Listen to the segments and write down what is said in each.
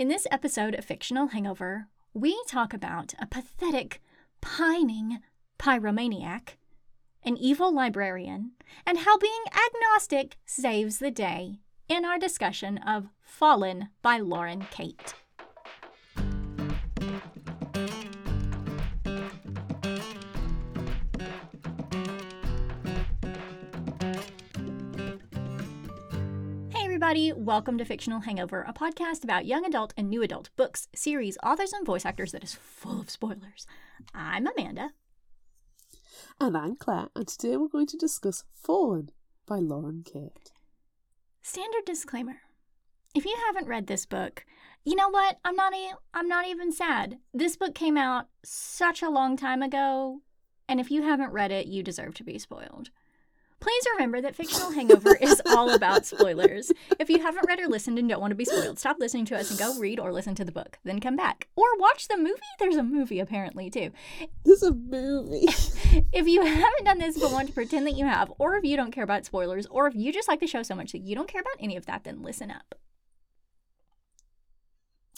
In this episode of Fictional Hangover, we talk about a pathetic, pining pyromaniac, an evil librarian, and how being agnostic saves the day in our discussion of Fallen by Lauren Kate. Everybody, welcome to Fictional Hangover, a podcast about young adult and new adult books, series, authors, and voice actors that is full of spoilers. I'm Amanda. And I'm Claire, and today we're going to discuss Fallen by Lauren Kate. Standard disclaimer. If you haven't read this book, you know what? I'm not e- I'm not even sad. This book came out such a long time ago, and if you haven't read it, you deserve to be spoiled. Please remember that Fictional Hangover is all about spoilers. If you haven't read or listened and don't want to be spoiled, stop listening to us and go read or listen to the book. Then come back. Or watch the movie. There's a movie apparently too. There's a movie. If you haven't done this but want to pretend that you have, or if you don't care about spoilers, or if you just like the show so much that you don't care about any of that, then listen up.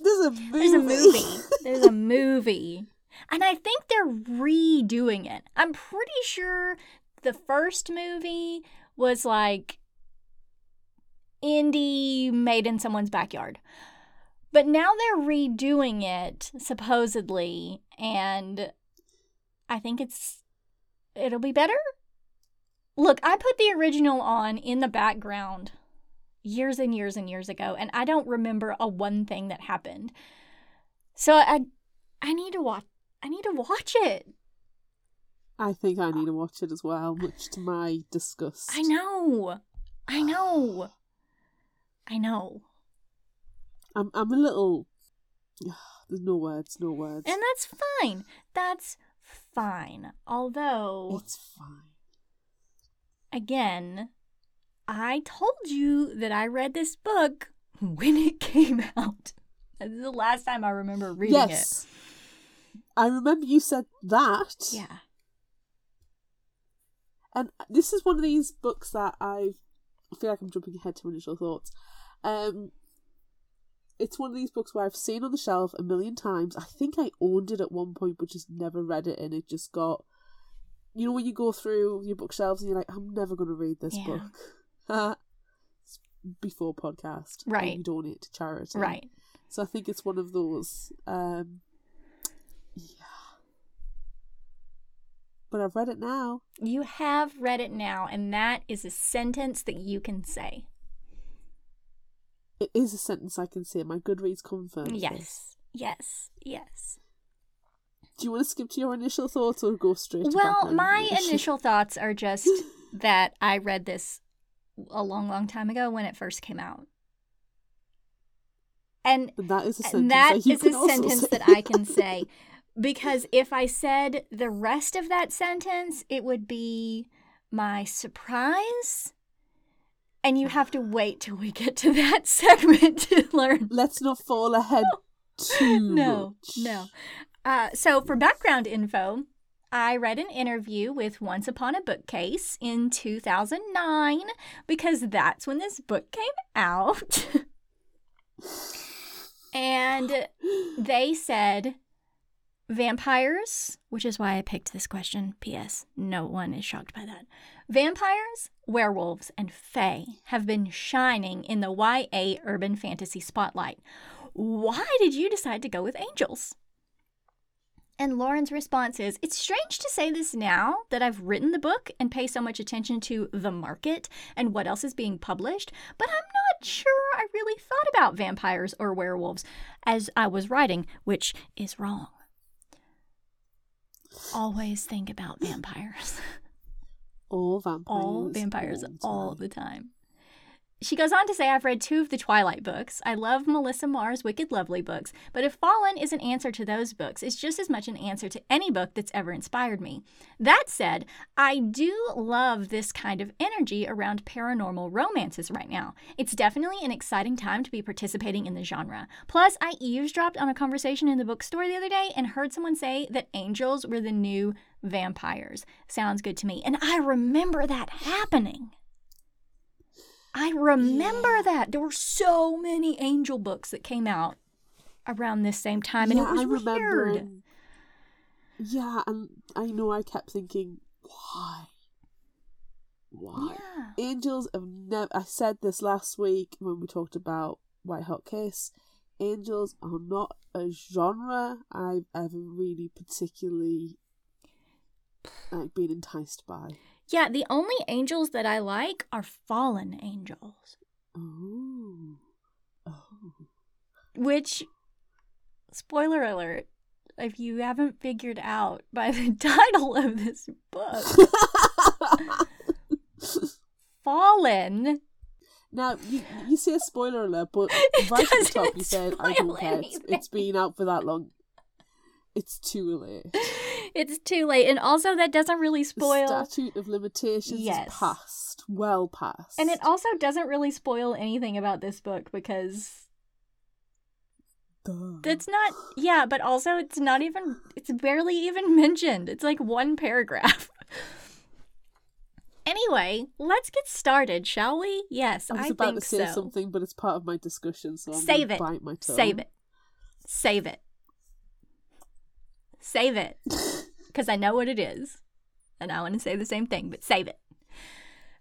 There's a movie. There's a movie. There's a movie. And I think they're redoing it. I'm pretty sure the first movie was like indie made in someone's backyard. But now they're redoing it supposedly and I think it's it'll be better. Look, I put the original on in the background years and years and years ago and I don't remember a one thing that happened. So I I need to watch I need to watch it. I think I need to watch it as well, much to my disgust. I know. I know. I know. I'm, I'm a little. There's no words, no words. And that's fine. That's fine. Although, It's fine. again, I told you that I read this book when it came out. This is the last time I remember reading it. yes. I remember you said that. Yeah. And this is one of these books that I've. I feel like I'm jumping ahead to initial thoughts. Um, it's one of these books where I've seen on the shelf a million times. I think I owned it at one point, but just never read it, and it just got. You know when you go through your bookshelves and you're like, I'm never going to read this Yeah. book. Before podcast, and Right. You donate to charity, Right. So I think it's one of those. Um, But I've read it now. You have read it now, and that is a sentence that you can say. It is a sentence I can say. My Goodreads confirms. this. Yes. Yes. Yes. Do you want to skip to your initial thoughts or go straight? Well, my initial thoughts are just that I read this a long, long time ago when it first came out. And And that is a sentence that that is a sentence that I can say. Because if I said the rest of that sentence, it would be my surprise. And you have to wait till we get to that segment to learn. Let's not fall ahead too no, much. no. Uh, so, for background info, I read an interview with Once Upon a Bookcase in 2009 because that's when this book came out. and they said vampires, which is why I picked this question. P.S. No one is shocked by that. Vampires, werewolves, and fae have been shining in the YA urban fantasy spotlight. Why did you decide to go with angels? And Lauren's response is It's strange to say this now that I've written the book and pay so much attention to the market and what else is being published, but I'm not sure I really thought about vampires or werewolves as I was writing, which is wrong. Always think about vampires. All vampires. all vampires all the time. She goes on to say, I've read two of the Twilight books. I love Melissa Marr's Wicked Lovely books, but if Fallen is an answer to those books, it's just as much an answer to any book that's ever inspired me. That said, I do love this kind of energy around paranormal romances right now. It's definitely an exciting time to be participating in the genre. Plus, I eavesdropped on a conversation in the bookstore the other day and heard someone say that angels were the new vampires. Sounds good to me. And I remember that happening. I remember Yeah. that. There were so many angel books that came out around this same time, and yeah, it was I remember. weird. Yeah, and I know I kept thinking, why? Why? Yeah. Angels have never. I said this last week when we talked about White Hot Kiss. Angels are not a genre I've ever really particularly like been enticed by. Yeah, the only angels that I like are fallen angels, Oh, oh. which, spoiler alert, if you haven't figured out by the title of this book, fallen. now you you say a spoiler alert, but right at the top you said I don't care. It's, it's been out for that long. It's too late. It's too late, and also that doesn't really spoil. The statute of limitations Yes. is past, well past. And it also doesn't really spoil anything about this book because Duh. it's not, yeah, but also it's not even, it's barely even mentioned. It's like one paragraph. anyway, let's get started, shall we? Yes, I I, was about think to say so. something, but it's part of my discussion, so I'm Save it. bite my tongue. Save it. Save it. Save it. Because I know what it is. And I want to say the same thing, but save it.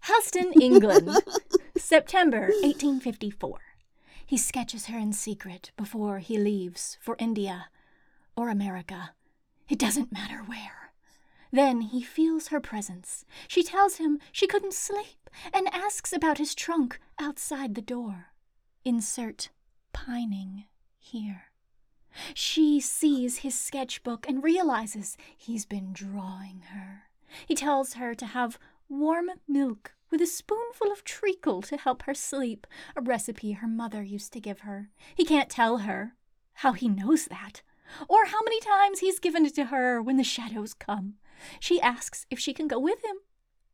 Helston, England, September 1854. He sketches her in secret before he leaves for India or America. It doesn't matter where. Then he feels her presence. She tells him she couldn't sleep and asks about his trunk outside the door. Insert pining here. She sees his sketchbook and realizes he's been drawing her. He tells her to have warm milk with a spoonful of treacle to help her sleep, a recipe her mother used to give her. He can't tell her how he knows that, or how many times he's given it to her when the shadows come. She asks if she can go with him.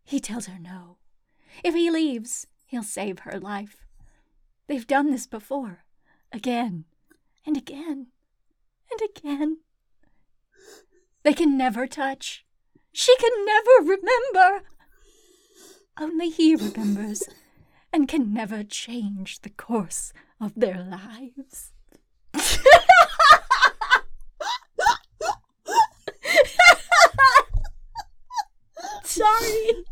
He tells her no. If he leaves, he'll save her life. They've done this before, again and again and again. They can never touch. She can never remember. Only he remembers and can never change the course of their lives. Sorry.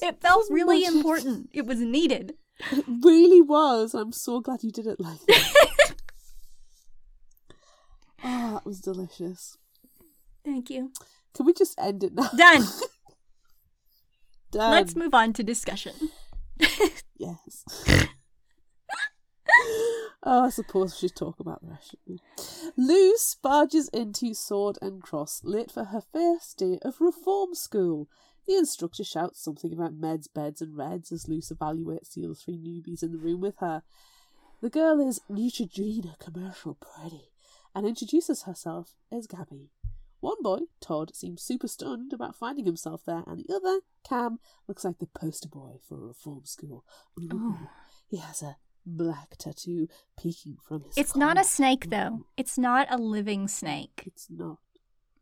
It felt really important. It was needed. It really was. I'm so glad you did it like that. Ah, oh, that was delicious. Thank you. Can we just end it now? Done. Done. Let's move on to discussion. Yes. oh, I suppose we should talk about the rest. Luce barges into Sword and Cross late for her first day of reform school. The instructor shouts something about meds, beds, and reds as Luce evaluates the other three newbies in the room with her. The girl is Neutrogena commercial pretty and introduces herself as Gabby. One boy, Todd, seems super stunned about finding himself there, and the other, Cam, looks like the poster boy for a reform school. Ooh, Oh. he has a black tattoo peeking from his. It's not a collar. snake, though. It's not a living snake. It's not.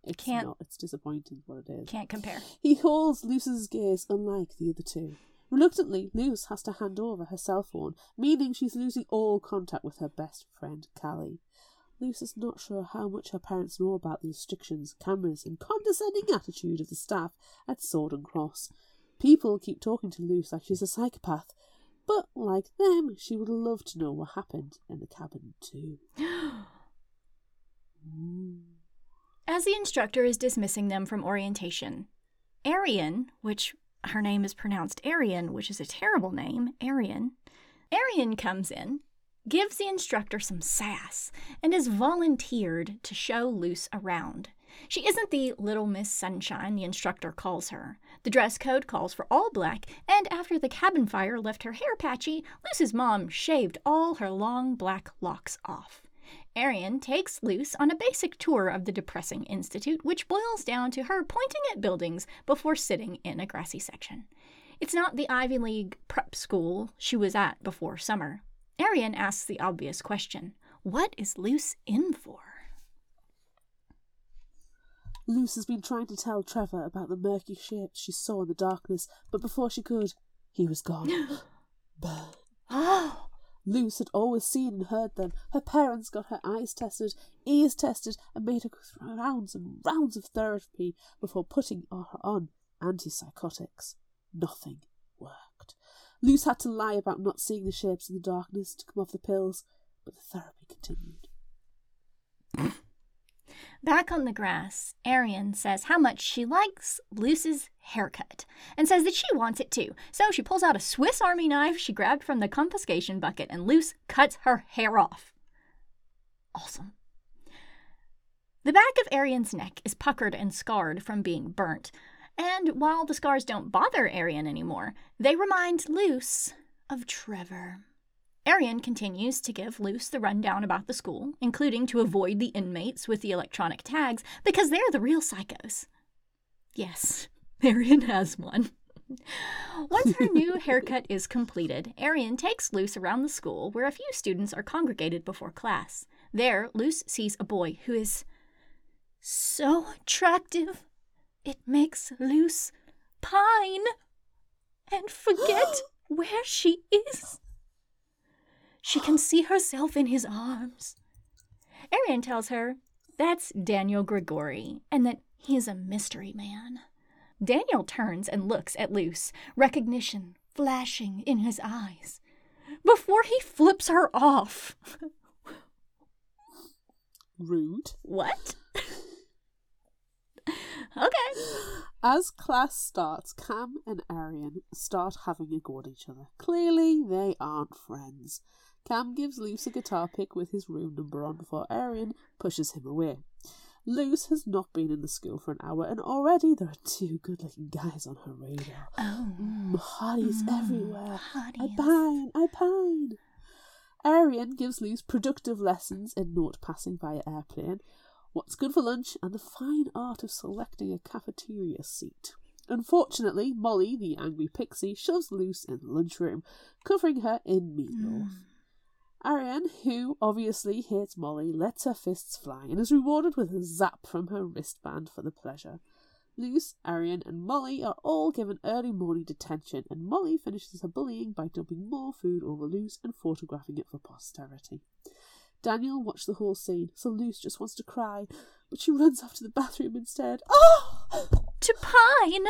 It's Can't- not. It's disappointing what it is. Can't compare. He holds Luce's gaze unlike the other two. Reluctantly, Luce has to hand over her cell phone, meaning she's losing all contact with her best friend, Callie. Luce is not sure how much her parents know about the restrictions, cameras, and condescending attitude of the staff at Sword and Cross. People keep talking to Luce like she's a psychopath, but like them, she would love to know what happened in the cabin too. As the instructor is dismissing them from orientation, Arian, which her name is pronounced Arian, which is a terrible name, Arian, Arian comes in, gives the instructor some sass, and is volunteered to show Luce around. She isn't the Little Miss Sunshine the instructor calls her. The dress code calls for all black, and after the cabin fire left her hair patchy, Luce's mom shaved all her long black locks off. Arian takes Luce on a basic tour of the Depressing Institute, which boils down to her pointing at buildings before sitting in a grassy section. It's not the Ivy League prep school she was at before summer. Arian asks the obvious question What is Luce in for? Luce has been trying to tell Trevor about the murky shapes she saw in the darkness, but before she could, he was gone. Burn. Oh, Luce had always seen and heard them. Her parents got her eyes tested, ears tested, and made her go through rounds and rounds of therapy before putting her on antipsychotics. Nothing. Luce had to lie about not seeing the shapes in the darkness to come off the pills, but the therapy continued. Back on the grass, Arian says how much she likes Luce's haircut and says that she wants it too. So she pulls out a Swiss Army knife she grabbed from the confiscation bucket and Luce cuts her hair off. Awesome. The back of Arian's neck is puckered and scarred from being burnt, and while the scars don't bother Arian anymore, they remind Luce of Trevor. Arian continues to give Luce the rundown about the school, including to avoid the inmates with the electronic tags because they're the real psychos. Yes, Arian has one. Once her new haircut is completed, Arian takes Luce around the school where a few students are congregated before class. There, Luce sees a boy who is so attractive it makes Luce pine and forget where she is. She can see herself in his arms. Arian tells her that's Daniel Grigori and that he's a mystery man. Daniel turns and looks at Luce, recognition flashing in his eyes, before he flips her off. Rude. What? okay. As class starts, Cam and Arian start having a go at each other. Clearly, they aren't friends. Cam gives Luce a guitar pick with his room number on before Arian pushes him away. Luce has not been in the school for an hour, and already there are two good looking guys on her radar. Oh. Mm, hotties Mm, everywhere. I pine, I pine. Arian gives Luce productive lessons in note passing via airplane, what's good for lunch, and the fine art of selecting a cafeteria seat. Unfortunately, Molly, the angry pixie, shoves Luce in the lunchroom, covering her in meatloaf. Mm. Ariane, who obviously hates Molly, lets her fists fly and is rewarded with a zap from her wristband for the pleasure. Luce, Ariane, and Molly are all given early morning detention, and Molly finishes her bullying by dumping more food over Luce and photographing it for posterity. Daniel watched the whole scene, so Luce just wants to cry, but she runs off to the bathroom instead. Oh! To pine.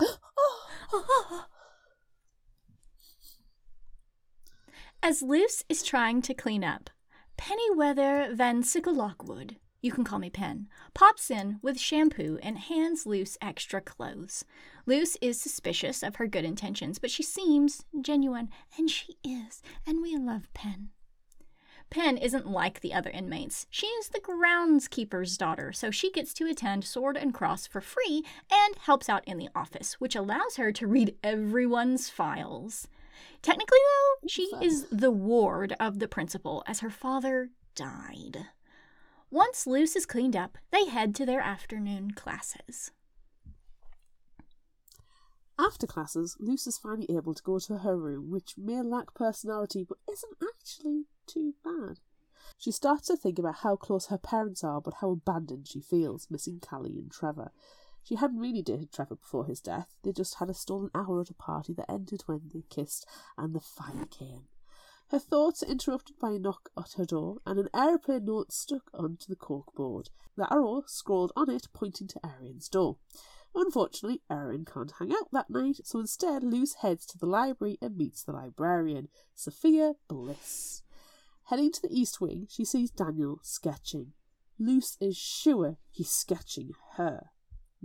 As Luce is trying to clean up, Pennyweather Van Syckle Lockwood, you can call me Penn, pops in with shampoo and hands Luce extra clothes. Luce is suspicious of her good intentions, but she seems genuine, and she is, and we love Penn. Penn isn't like the other inmates. She is the groundskeeper's daughter, so she gets to attend Sword and Cross for free and helps out in the office, which allows her to read everyone's files. Technically, though, she is the ward of the principal as her father died. Once Luce is cleaned up, they head to their afternoon classes. After classes, Luce is finally able to go to her room, which may lack personality but isn't actually too bad. She starts to think about how close her parents are, but how abandoned she feels, missing Callie and Trevor. She hadn't really dated Trevor before his death, they just had a stolen hour at a party that ended when they kissed and the fire came. Her thoughts are interrupted by a knock at her door and an aeroplane note stuck onto the cork board. The arrow scrawled on it pointing to Arian's door. Unfortunately, Arian can't hang out that night, so instead Luce heads to the library and meets the librarian, Sophia Bliss. Heading to the east wing, she sees Daniel sketching. Luce is sure he's sketching her.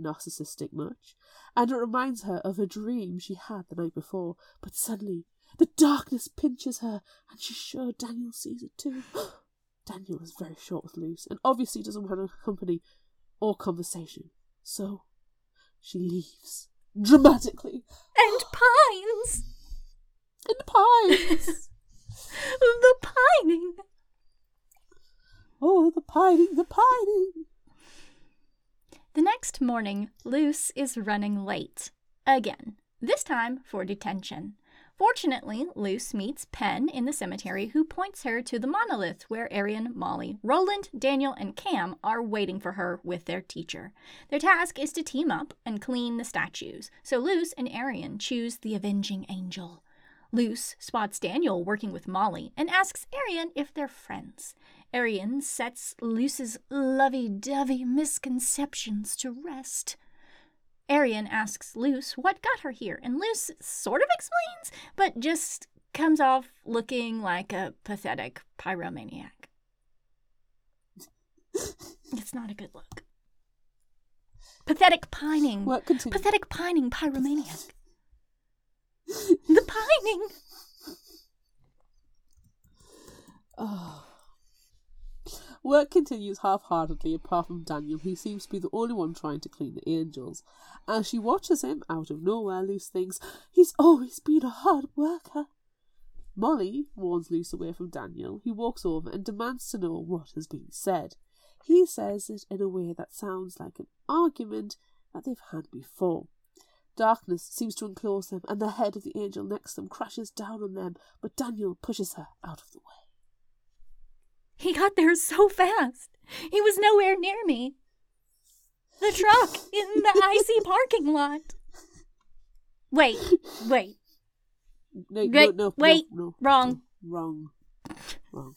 Narcissistic much? And it reminds her of a dream she had the night before, but suddenly the darkness pinches her, and she's sure Daniel sees it too. Daniel is very short with Luce, and obviously doesn't want company or conversation, so she leaves dramatically And pines! in pines. the pining! oh, the pining, the pining. The next morning, Luce is running late. Again, this time for detention. Fortunately, Luce meets Penn in the cemetery, who points her to the monolith where Arian, Molly, Roland, Daniel, and Cam are waiting for her with their teacher. Their task is to team up and clean the statues, so Luce and Arian choose the Avenging Angel. Luce spots Daniel working with Molly and asks Arian if they're friends. Arian sets Luce's lovey dovey misconceptions to rest. Arian asks Luce what got her here, and Luce sort of explains, but just comes off looking like a pathetic pyromaniac. it's not a good look. Pathetic pining. What continue? Pathetic pining pyromaniac. The pining. Oh. Work continues half heartedly apart from Daniel, who seems to be the only one trying to clean the angels. As she watches him out of nowhere, Luce thinks, He's always been a hard worker. Molly warns Luce away from Daniel, who walks over and demands to know what has been said. He says it in a way that sounds like an argument that they've had before. Darkness seems to enclose them, and the head of the angel next to them crashes down on them, but Daniel pushes her out of the way. He got there so fast. He was nowhere near me. The truck in the icy parking lot. Wait, wait. No, Wait, no, no, wait, no, no, wrong. wrong, wrong.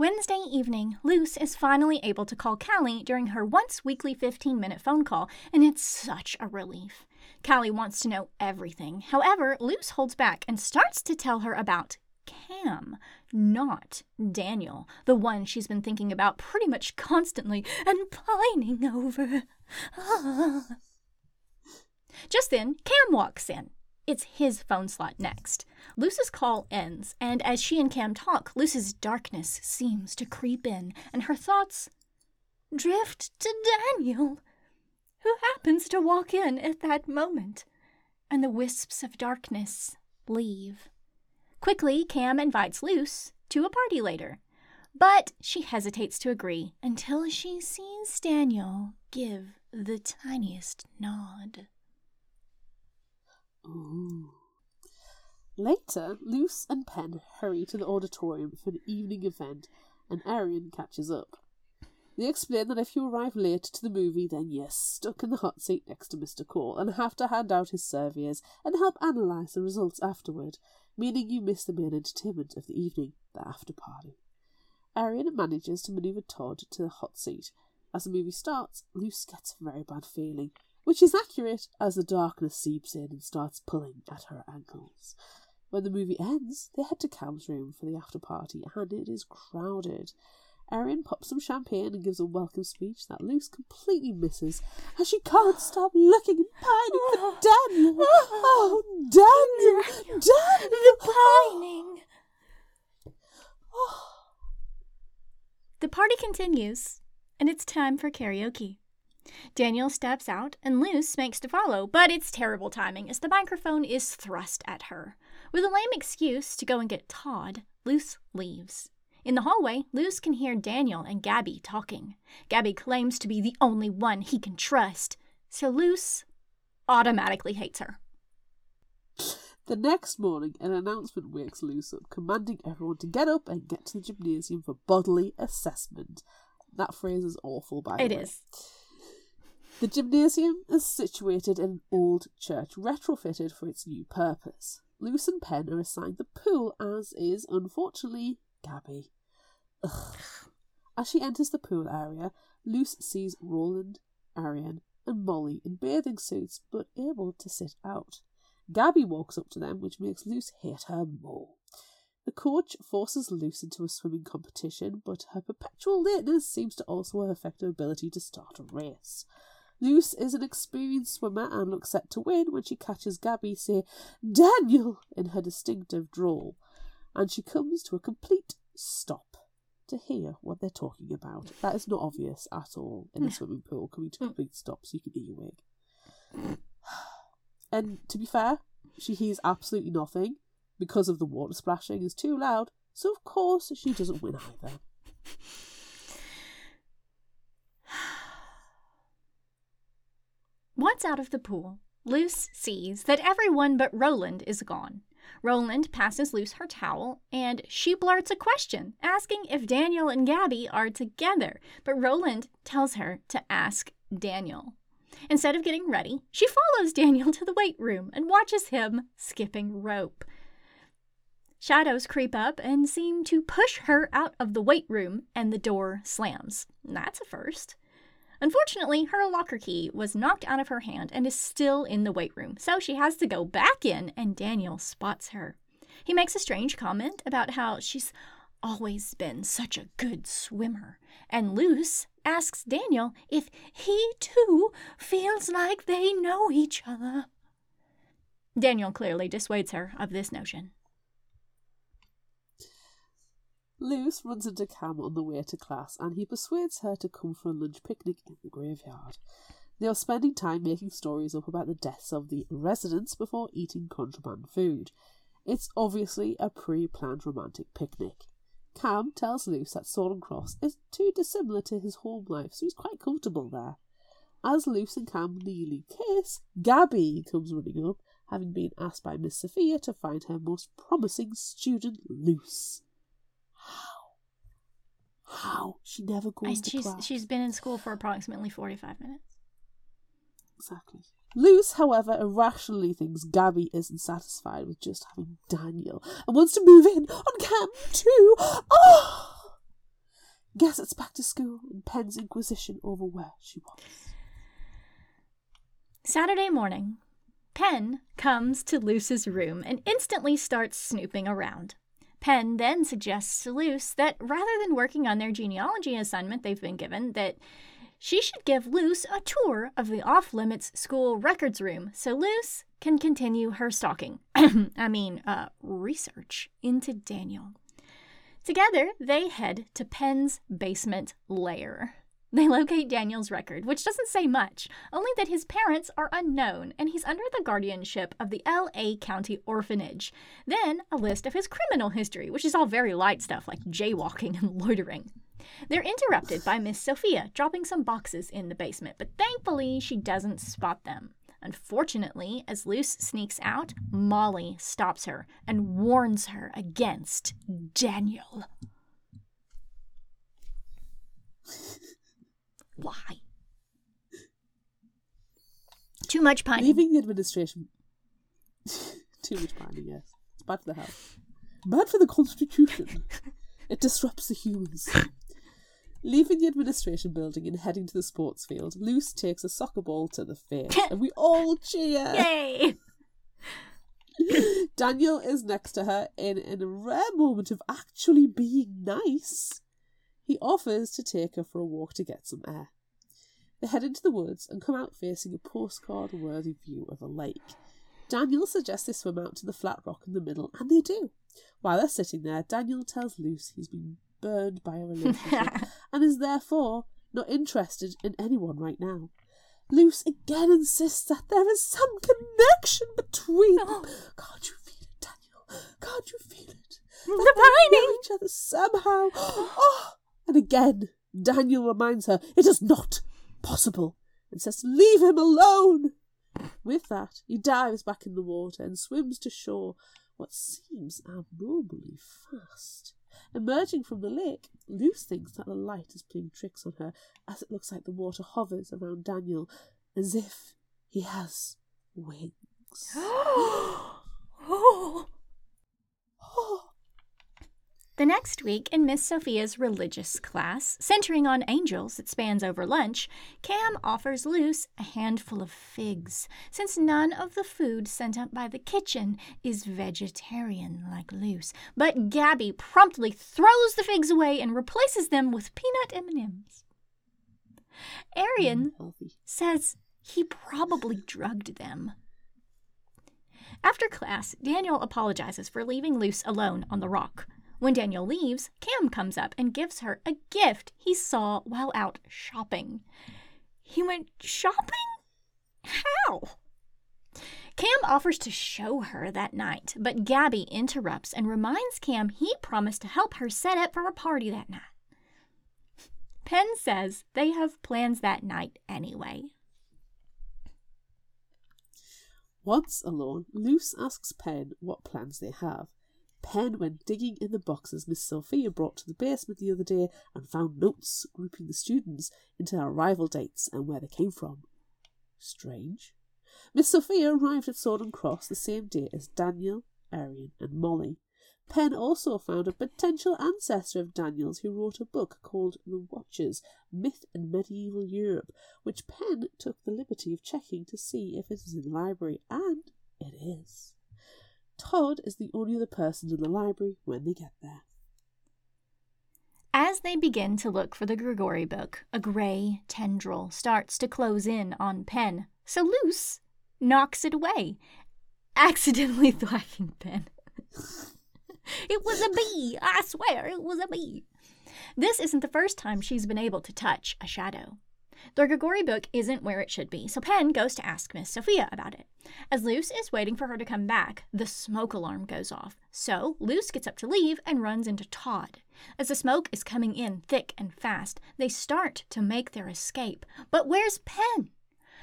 Wednesday evening, Luce is finally able to call Callie during her once weekly 15 minute phone call, and it's such a relief. Callie wants to know everything. However, Luce holds back and starts to tell her about Cam, not Daniel, the one she's been thinking about pretty much constantly and pining over. Just then, Cam walks in. It's his phone slot next. Luce's call ends, and as she and Cam talk, Luce's darkness seems to creep in, and her thoughts drift to Daniel, who happens to walk in at that moment, and the wisps of darkness leave. Quickly, Cam invites Luce to a party later, but she hesitates to agree until she sees Daniel give the tiniest nod. Later, Luce and Penn hurry to the auditorium for an evening event, and Arian catches up. They explain that if you arrive late to the movie, then you're stuck in the hot seat next to Mr. Cole and have to hand out his surveys and help analyse the results afterward, meaning you miss the main entertainment of the evening, the after party. Arian manages to manoeuvre Todd to the hot seat. As the movie starts, Luce gets a very bad feeling, which is accurate as the darkness seeps in and starts pulling at her ankles. When the movie ends, they head to Cam's room for the after party, and it is crowded. Arian pops some champagne and gives a welcome speech that Luce completely misses, and she can't stop looking and pining for Daniel. Oh, Daniel! Daniel! The pining! Oh. The party continues, and it's time for karaoke. Daniel steps out, and Luce makes to follow, but it's terrible timing as the microphone is thrust at her. With a lame excuse to go and get Todd, Luce leaves. In the hallway, Luce can hear Daniel and Gabby talking. Gabby claims to be the only one he can trust, so Luce automatically hates her. The next morning, an announcement wakes Luce up, commanding everyone to get up and get to the gymnasium for bodily assessment. That phrase is awful, by the It way. is. The gymnasium is situated in an old church, retrofitted for its new purpose. Luce and Penn are assigned the pool, as is, unfortunately, Gabby. Ugh. As she enters the pool area, Luce sees Roland, Arian, and Molly in bathing suits, but able to sit out. Gabby walks up to them, which makes Luce hate her more. The coach forces Luce into a swimming competition, but her perpetual lateness seems to also affect her ability to start a race. Luce is an experienced swimmer and looks set to win when she catches Gabby say Daniel in her distinctive drawl, and she comes to a complete stop to hear what they're talking about. That is not obvious at all in a swimming pool, coming to a mm. complete stop so you can eat your wig. And to be fair, she hears absolutely nothing because of the water splashing is too loud, so of course she doesn't win either. Once out of the pool, Luce sees that everyone but Roland is gone. Roland passes Luce her towel, and she blurts a question, asking if Daniel and Gabby are together. But Roland tells her to ask Daniel. Instead of getting ready, she follows Daniel to the weight room and watches him skipping rope. Shadows creep up and seem to push her out of the weight room, and the door slams. That's a first. Unfortunately, her locker key was knocked out of her hand and is still in the weight room, so she has to go back in, and Daniel spots her. He makes a strange comment about how she's always been such a good swimmer, and Luce asks Daniel if he too feels like they know each other. Daniel clearly dissuades her of this notion. Luce runs into Cam on the way to class and he persuades her to come for a lunch picnic in the graveyard. They are spending time making stories up about the deaths of the residents before eating contraband food. It's obviously a pre planned romantic picnic. Cam tells Luce that Sword and Cross is too dissimilar to his home life, so he's quite comfortable there. As Luce and Cam nearly kiss, Gabby comes running up, having been asked by Miss Sophia to find her most promising student, Luce. How? She never goes I- to she's, class. she's been in school for approximately 45 minutes. Exactly. Luce, however, irrationally thinks Gabby isn't satisfied with just having Daniel and wants to move in on Cam too. Oh! Guess it's back to school and Penn's inquisition over where she was. Saturday morning, Penn comes to Luce's room and instantly starts snooping around. Penn then suggests to Luce that rather than working on their genealogy assignment they've been given, that she should give Luce a tour of the off limits school records room so Luce can continue her stalking. I mean, uh, research into Daniel. Together, they head to Penn's basement lair. They locate Daniel's record, which doesn't say much, only that his parents are unknown and he's under the guardianship of the LA County Orphanage. Then a list of his criminal history, which is all very light stuff like jaywalking and loitering. They're interrupted by Miss Sophia dropping some boxes in the basement, but thankfully she doesn't spot them. Unfortunately, as Luce sneaks out, Molly stops her and warns her against Daniel. Why? Too much pining. Leaving the administration. Too much pining, yes. It's bad for the health. Bad for the constitution. it disrupts the humans. Leaving the administration building and heading to the sports field, Luce takes a soccer ball to the face, and we all cheer. Yay! Daniel is next to her in, in a rare moment of actually being nice. He offers to take her for a walk to get some air. They head into the woods and come out facing a postcard worthy view of a lake. Daniel suggests they swim out to the flat rock in the middle, and they do. While they're sitting there, Daniel tells Luce he's been burned by a relationship and is therefore not interested in anyone right now. Luce again insists that there is some connection between them. Oh. Can't you feel it, Daniel? Can't you feel it? That they know each other somehow. Oh, and again, Daniel reminds her it is not possible and says leave him alone. With that, he dives back in the water and swims to shore what seems abnormally fast. Emerging from the lake, Luce thinks that the light is playing tricks on her as it looks like the water hovers around Daniel as if he has wings. oh. The next week, in Miss Sophia's religious class, centering on angels that spans over lunch, Cam offers Luce a handful of figs, since none of the food sent up by the kitchen is vegetarian like Luce. But Gabby promptly throws the figs away and replaces them with peanut M&Ms. Arian says he probably drugged them. After class, Daniel apologizes for leaving Luce alone on the rock. When Daniel leaves, Cam comes up and gives her a gift he saw while out shopping. He went shopping? How? Cam offers to show her that night, but Gabby interrupts and reminds Cam he promised to help her set up for a party that night. Penn says they have plans that night anyway. Once alone, Luce asks Penn what plans they have. Penn went digging in the boxes Miss Sophia brought to the basement the other day and found notes grouping the students into their arrival dates and where they came from. Strange. Miss Sophia arrived at Sword and Cross the same day as Daniel, Arian, and Molly. Penn also found a potential ancestor of Daniel's who wrote a book called The Watchers Myth and Medieval Europe, which Penn took the liberty of checking to see if it was in the library, and it is. Todd is the only other person in the library when they get there. As they begin to look for the Grigori book, a grey tendril starts to close in on Penn, so Luce knocks it away, accidentally thwacking Penn. it was a bee! I swear it was a bee! This isn't the first time she's been able to touch a shadow. The Grigori book isn't where it should be, so Penn goes to ask Miss Sophia about it. As Luce is waiting for her to come back, the smoke alarm goes off. So Luce gets up to leave and runs into Todd. As the smoke is coming in thick and fast, they start to make their escape. But where's Penn?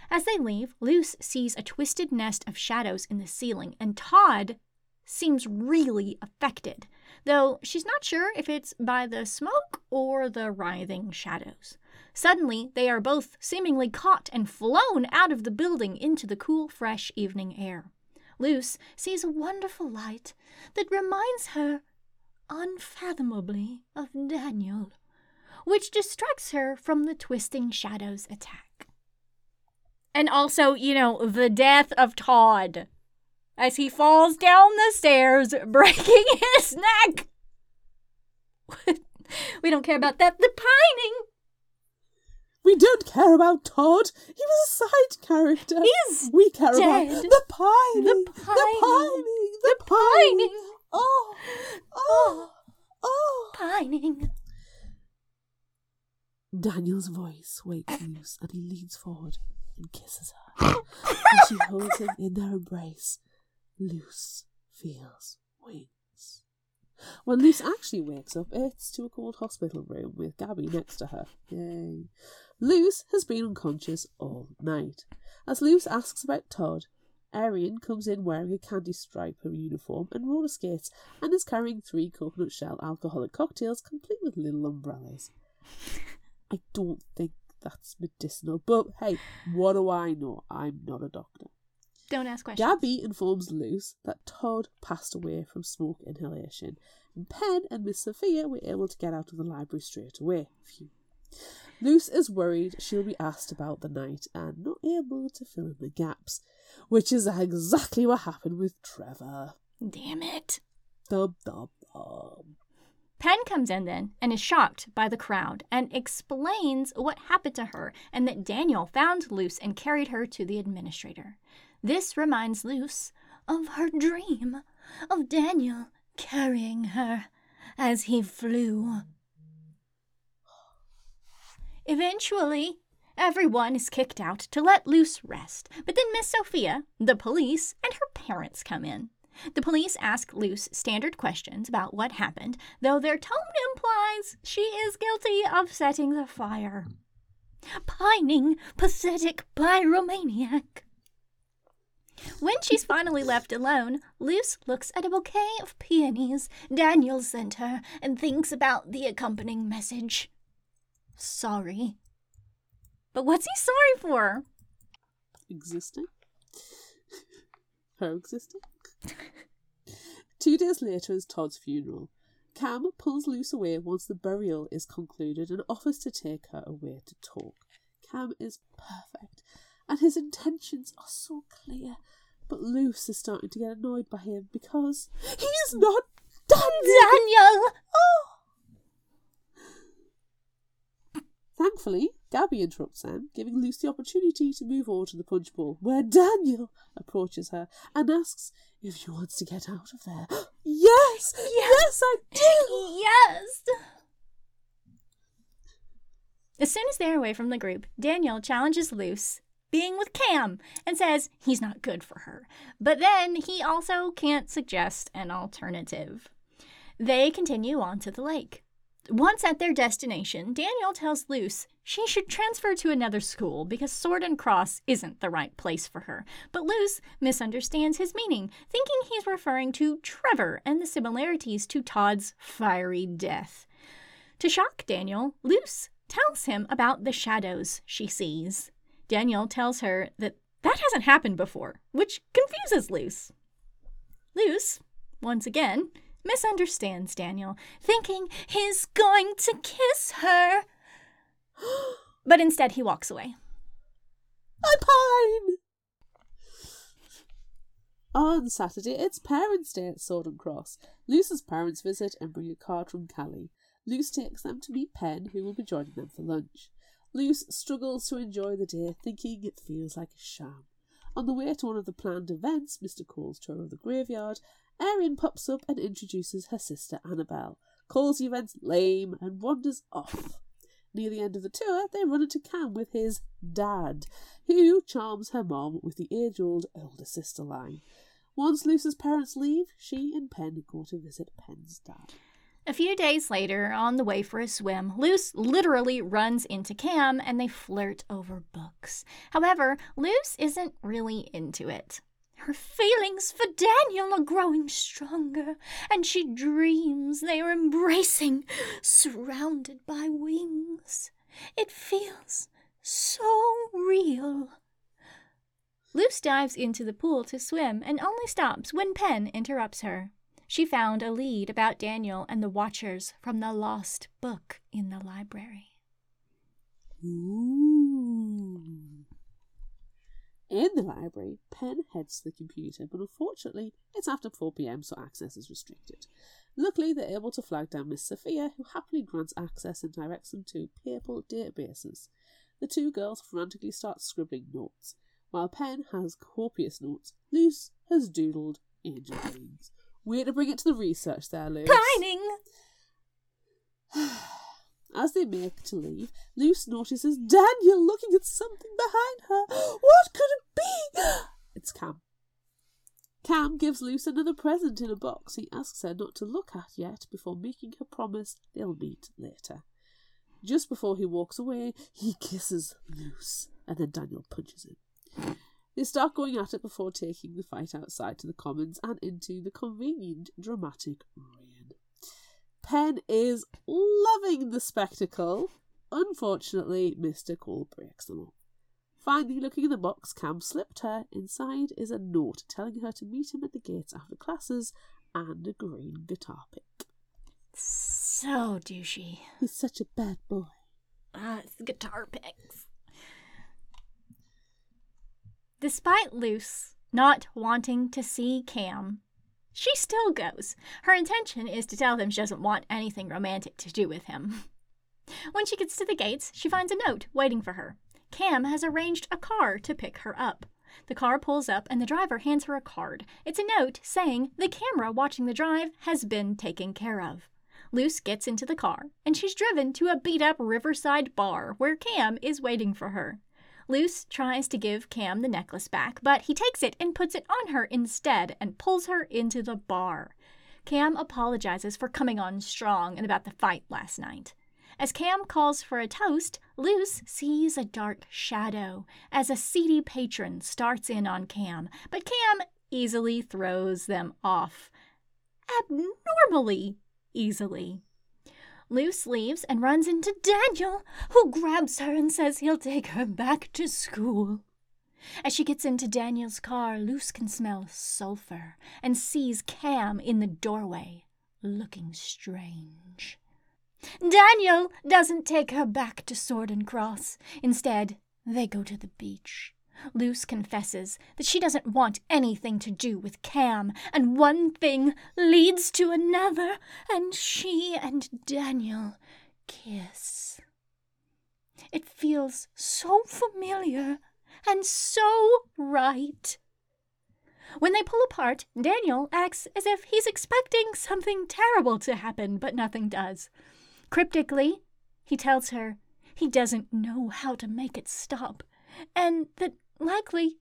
As they leave, Luce sees a twisted nest of shadows in the ceiling, and Todd seems really affected, though she's not sure if it's by the smoke or the writhing shadows. Suddenly, they are both seemingly caught and flown out of the building into the cool, fresh evening air. Luce sees a wonderful light that reminds her unfathomably of Daniel, which distracts her from the twisting shadows attack. And also, you know, the death of Todd as he falls down the stairs, breaking his neck. we don't care about that. The pining. We don't care about Todd. He was a side character. He's we care dead. about the pining. The The pining. pining. The, The pining. pining. Oh, oh, oh. Pining. Daniel's voice wakes Luce and he leans forward and kisses her. and she holds him in their embrace. Luce feels wings. When Luce actually wakes up, it's to a cold hospital room with Gabby next to her. Yay. Luce has been unconscious all night. As Luce asks about Todd, Arian comes in wearing a candy stripe striper uniform and roller skates and is carrying three coconut shell alcoholic cocktails complete with little umbrellas. I don't think that's medicinal, but hey, what do I know? I'm not a doctor. Don't ask questions. Gabby informs Luce that Todd passed away from smoke inhalation, and Penn and Miss Sophia were able to get out of the library straight away. Phew. Luce is worried she'll be asked about the night and not able to fill in the gaps, which is exactly what happened with Trevor. Damn it. Dub dub dub. Penn comes in then and is shocked by the crowd and explains what happened to her and that Daniel found Luce and carried her to the administrator. This reminds Luce of her dream of Daniel carrying her as he flew. Eventually, everyone is kicked out to let Luce rest, but then Miss Sophia, the police, and her parents come in. The police ask Luce standard questions about what happened, though their tone implies she is guilty of setting the fire. Pining, pathetic pyromaniac. When she's finally left alone, Luce looks at a bouquet of peonies Daniel sent her and thinks about the accompanying message. Sorry. But what's he sorry for? Existing? Her existing? Two days later is Todd's funeral. Cam pulls Luce away once the burial is concluded and offers to take her away to talk. Cam is perfect, and his intentions are so clear, but Luce is starting to get annoyed by him because he is not Daniel. Daniel! Oh. Thankfully, Gabby interrupts them, giving Luce the opportunity to move over to the punch bowl, where Daniel approaches her and asks if she wants to get out of there. yes! Yes, I do! Yes! As soon as they're away from the group, Daniel challenges Luce being with Cam and says he's not good for her. But then he also can't suggest an alternative. They continue on to the lake. Once at their destination, Daniel tells Luce she should transfer to another school because Sword and Cross isn't the right place for her. But Luce misunderstands his meaning, thinking he's referring to Trevor and the similarities to Todd's fiery death. To shock Daniel, Luce tells him about the shadows she sees. Daniel tells her that that hasn't happened before, which confuses Luce. Luce, once again, misunderstands Daniel, thinking he's going to kiss her. but instead, he walks away. I pine! On Saturday, it's Parents' Day at Sword Cross. Luce's parents visit and bring a card from Callie. Luce takes them to meet Penn, who will be joining them for lunch. Luce struggles to enjoy the day, thinking it feels like a sham. On the way to one of the planned events, Mr. Cole's tour of the graveyard, Arian pops up and introduces her sister Annabelle, calls the event lame, and wanders off. Near the end of the tour, they run into Cam with his dad, who charms her mom with the age old older sister line. Once Luce's parents leave, she and Penn go to visit Penn's dad. A few days later, on the way for a swim, Luce literally runs into Cam and they flirt over books. However, Luce isn't really into it. Her feelings for Daniel are growing stronger, and she dreams they are embracing, surrounded by wings. It feels so real. Luce dives into the pool to swim and only stops when Penn interrupts her. She found a lead about Daniel and the Watchers from the lost book in the library. Ooh. In the library, Penn heads to the computer, but unfortunately, it's after 4 pm, so access is restricted. Luckily, they're able to flag down Miss Sophia, who happily grants access and directs them to papal databases. The two girls frantically start scribbling notes. While Penn has copious notes, Luce has doodled angel wings. Way to bring it to the research there, Luce. Pining! As they make to leave, Luce notices Daniel looking at something behind her. What could it be? It's Cam. Cam gives Luce another present in a box he asks her not to look at yet before making her promise they'll meet later. Just before he walks away, he kisses Luce, and then Daniel punches him. They start going at it before taking the fight outside to the commons and into the convenient dramatic. Penn is loving the spectacle. Unfortunately, Mr. Cole breaks them all. Finally, looking in the box Cam slipped her, inside is a note telling her to meet him at the gates after classes and a green guitar pick. So douchey. He's such a bad boy. Ah, it's the guitar picks. Despite Luce not wanting to see Cam, she still goes. Her intention is to tell him she doesn't want anything romantic to do with him. When she gets to the gates, she finds a note waiting for her. Cam has arranged a car to pick her up. The car pulls up and the driver hands her a card. It's a note saying the camera watching the drive has been taken care of. Luce gets into the car and she's driven to a beat up riverside bar where Cam is waiting for her. Luce tries to give Cam the necklace back, but he takes it and puts it on her instead and pulls her into the bar. Cam apologizes for coming on strong and about the fight last night. As Cam calls for a toast, Luce sees a dark shadow as a seedy patron starts in on Cam, but Cam easily throws them off. Abnormally easily. Luce leaves and runs into Daniel, who grabs her and says he'll take her back to school. As she gets into Daniel's car, Luce can smell sulfur and sees Cam in the doorway, looking strange. Daniel doesn't take her back to Sword and Cross. Instead, they go to the beach. Luce confesses that she doesn't want anything to do with Cam, and one thing leads to another, and she and Daniel kiss. It feels so familiar and so right. When they pull apart, Daniel acts as if he's expecting something terrible to happen, but nothing does. Cryptically, he tells her he doesn't know how to make it stop, and that likely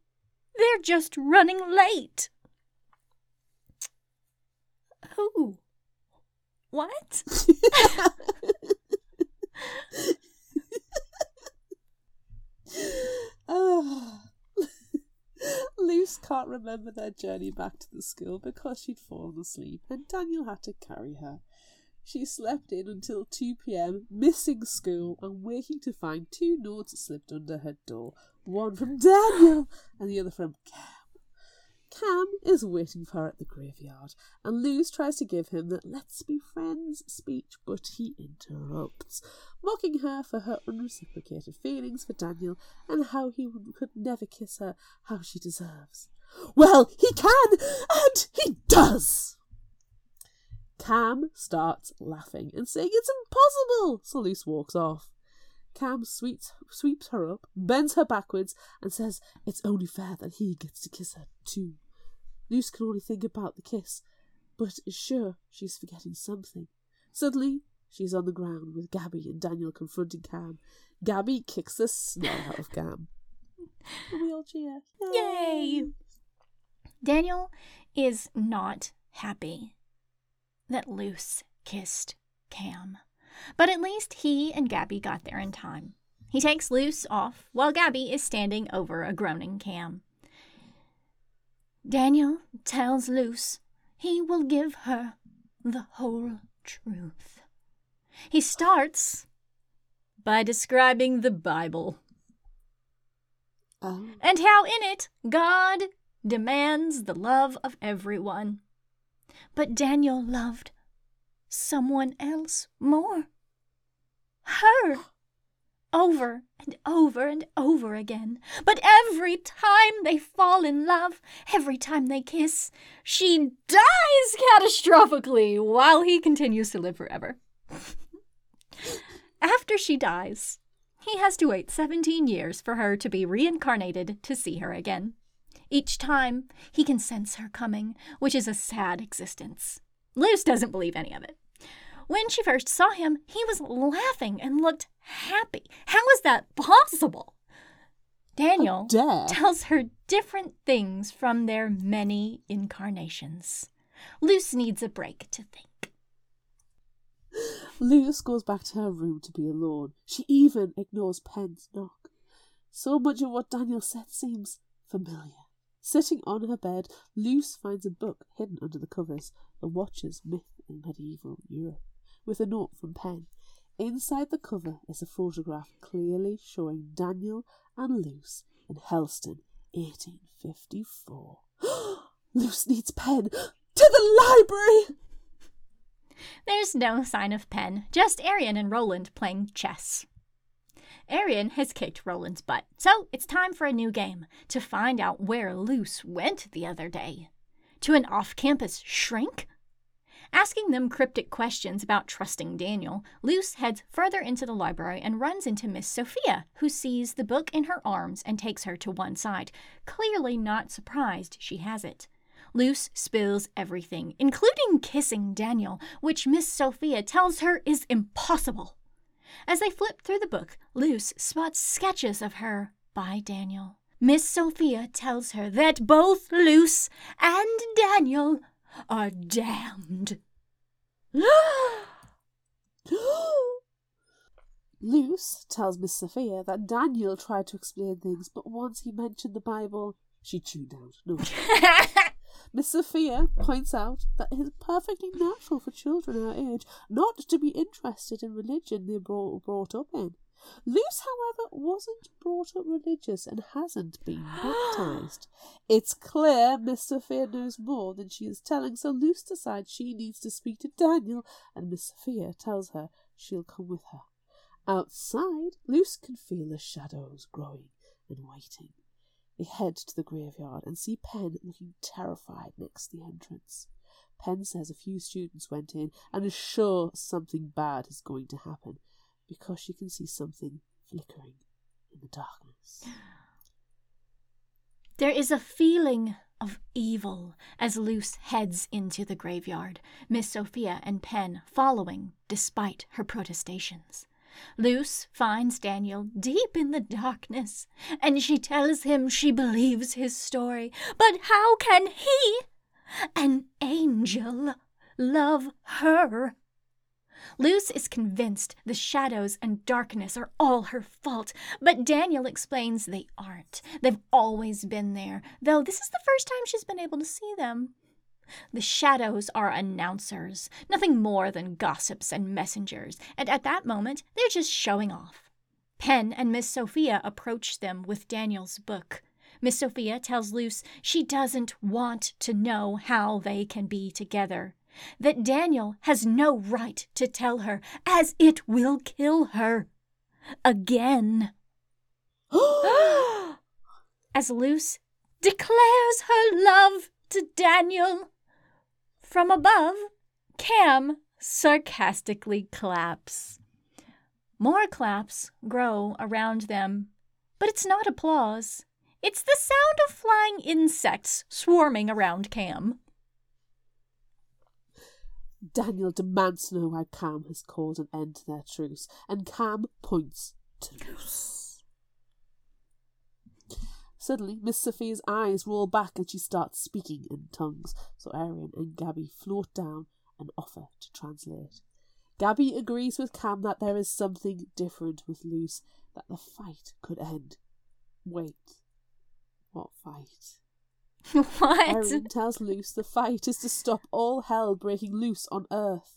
they're just running late. Who? What? oh. Luce can't remember their journey back to the school because she'd fallen asleep and Daniel had to carry her. She slept in until 2 pm, missing school and waking to find two notes slipped under her door, one from Daniel and the other from Cam. Cam is waiting for her at the graveyard, and Luce tries to give him the let's be friends speech, but he interrupts, mocking her for her unreciprocated feelings for Daniel and how he could never kiss her how she deserves. Well, he can, and he does! Cam starts laughing and saying it's impossible, so Luce walks off. Cam sweeps, sweeps her up, bends her backwards, and says it's only fair that he gets to kiss her too. Luce can only think about the kiss, but is sure she's forgetting something. Suddenly, she's on the ground with Gabby and Daniel confronting Cam. Gabby kicks the snow out of Cam. And we all cheer. Yay! Daniel is not happy that Luce kissed Cam. But at least he and Gabby got there in time. He takes Luce off while Gabby is standing over a groaning Cam. Daniel tells Luce he will give her the whole truth. He starts by describing the Bible Oh. and how in it God demands the love of everyone. But Daniel loved someone else more. Her. Over and over and over again. But every time they fall in love, every time they kiss, she dies catastrophically while he continues to live forever. After she dies, he has to wait 17 years for her to be reincarnated to see her again. Each time, he can sense her coming, which is a sad existence. Luce doesn't believe any of it. When she first saw him, he was laughing and looked happy. How is that possible? Daniel Dare. tells her different things from their many incarnations. Luce needs a break to think. Luce goes back to her room to be alone. She even ignores Penn's knock. So much of what Daniel said seems familiar. Sitting on her bed, Luce finds a book hidden under the covers, The Watcher's Myth in Medieval Europe, with a note from Penn. Inside the cover is a photograph clearly showing Daniel and Luce in Helston, 1854. Luce needs Penn to the library! There's no sign of Penn, just Arian and Roland playing chess. Arian has kicked Roland's butt, so it's time for a new game to find out where Luce went the other day. To an off campus shrink? Asking them cryptic questions about trusting Daniel, Luce heads further into the library and runs into Miss Sophia, who sees the book in her arms and takes her to one side, clearly not surprised she has it. Luce spills everything, including kissing Daniel, which Miss Sophia tells her is impossible. As they flip through the book, Luce spots sketches of her by Daniel. Miss Sophia tells her that both Luce and Daniel are damned. Luce tells Miss Sophia that Daniel tried to explain things, but once he mentioned the Bible, she tuned out. No. Miss Sophia points out that it is perfectly natural for children our age not to be interested in religion they were brought up in. Luce, however, wasn't brought up religious and hasn't been baptized. It's clear Miss Sophia knows more than she is telling, so Luce decides she needs to speak to Daniel, and Miss Sophia tells her she'll come with her. Outside, Luce can feel the shadows growing and waiting. They head to the graveyard and see Penn looking terrified next to the entrance. Penn says a few students went in and is sure something bad is going to happen because she can see something flickering in the darkness. There is a feeling of evil as Luce heads into the graveyard, Miss Sophia and Penn following despite her protestations. Luce finds Daniel deep in the darkness, and she tells him she believes his story. But how can he, an angel, love her? Luce is convinced the shadows and darkness are all her fault, but Daniel explains they aren't. They've always been there, though this is the first time she's been able to see them. The shadows are announcers, nothing more than gossips and messengers, and at that moment they're just showing off. Penn and Miss Sophia approach them with Daniel's book. Miss Sophia tells Luce she doesn't want to know how they can be together, that Daniel has no right to tell her, as it will kill her. Again. as Luce declares her love to Daniel. From above, Cam sarcastically claps. More claps grow around them, but it's not applause. It's the sound of flying insects swarming around Cam. Daniel demands to know why Cam has called an end to their truce, and Cam points to Luce. Suddenly, Miss Sophia's eyes roll back and she starts speaking in tongues, so Arian and Gabby float down and offer to translate. Gabby agrees with Cam that there is something different with Luce, that the fight could end. Wait, what fight? what? Arian tells Luce the fight is to stop all hell breaking loose on Earth.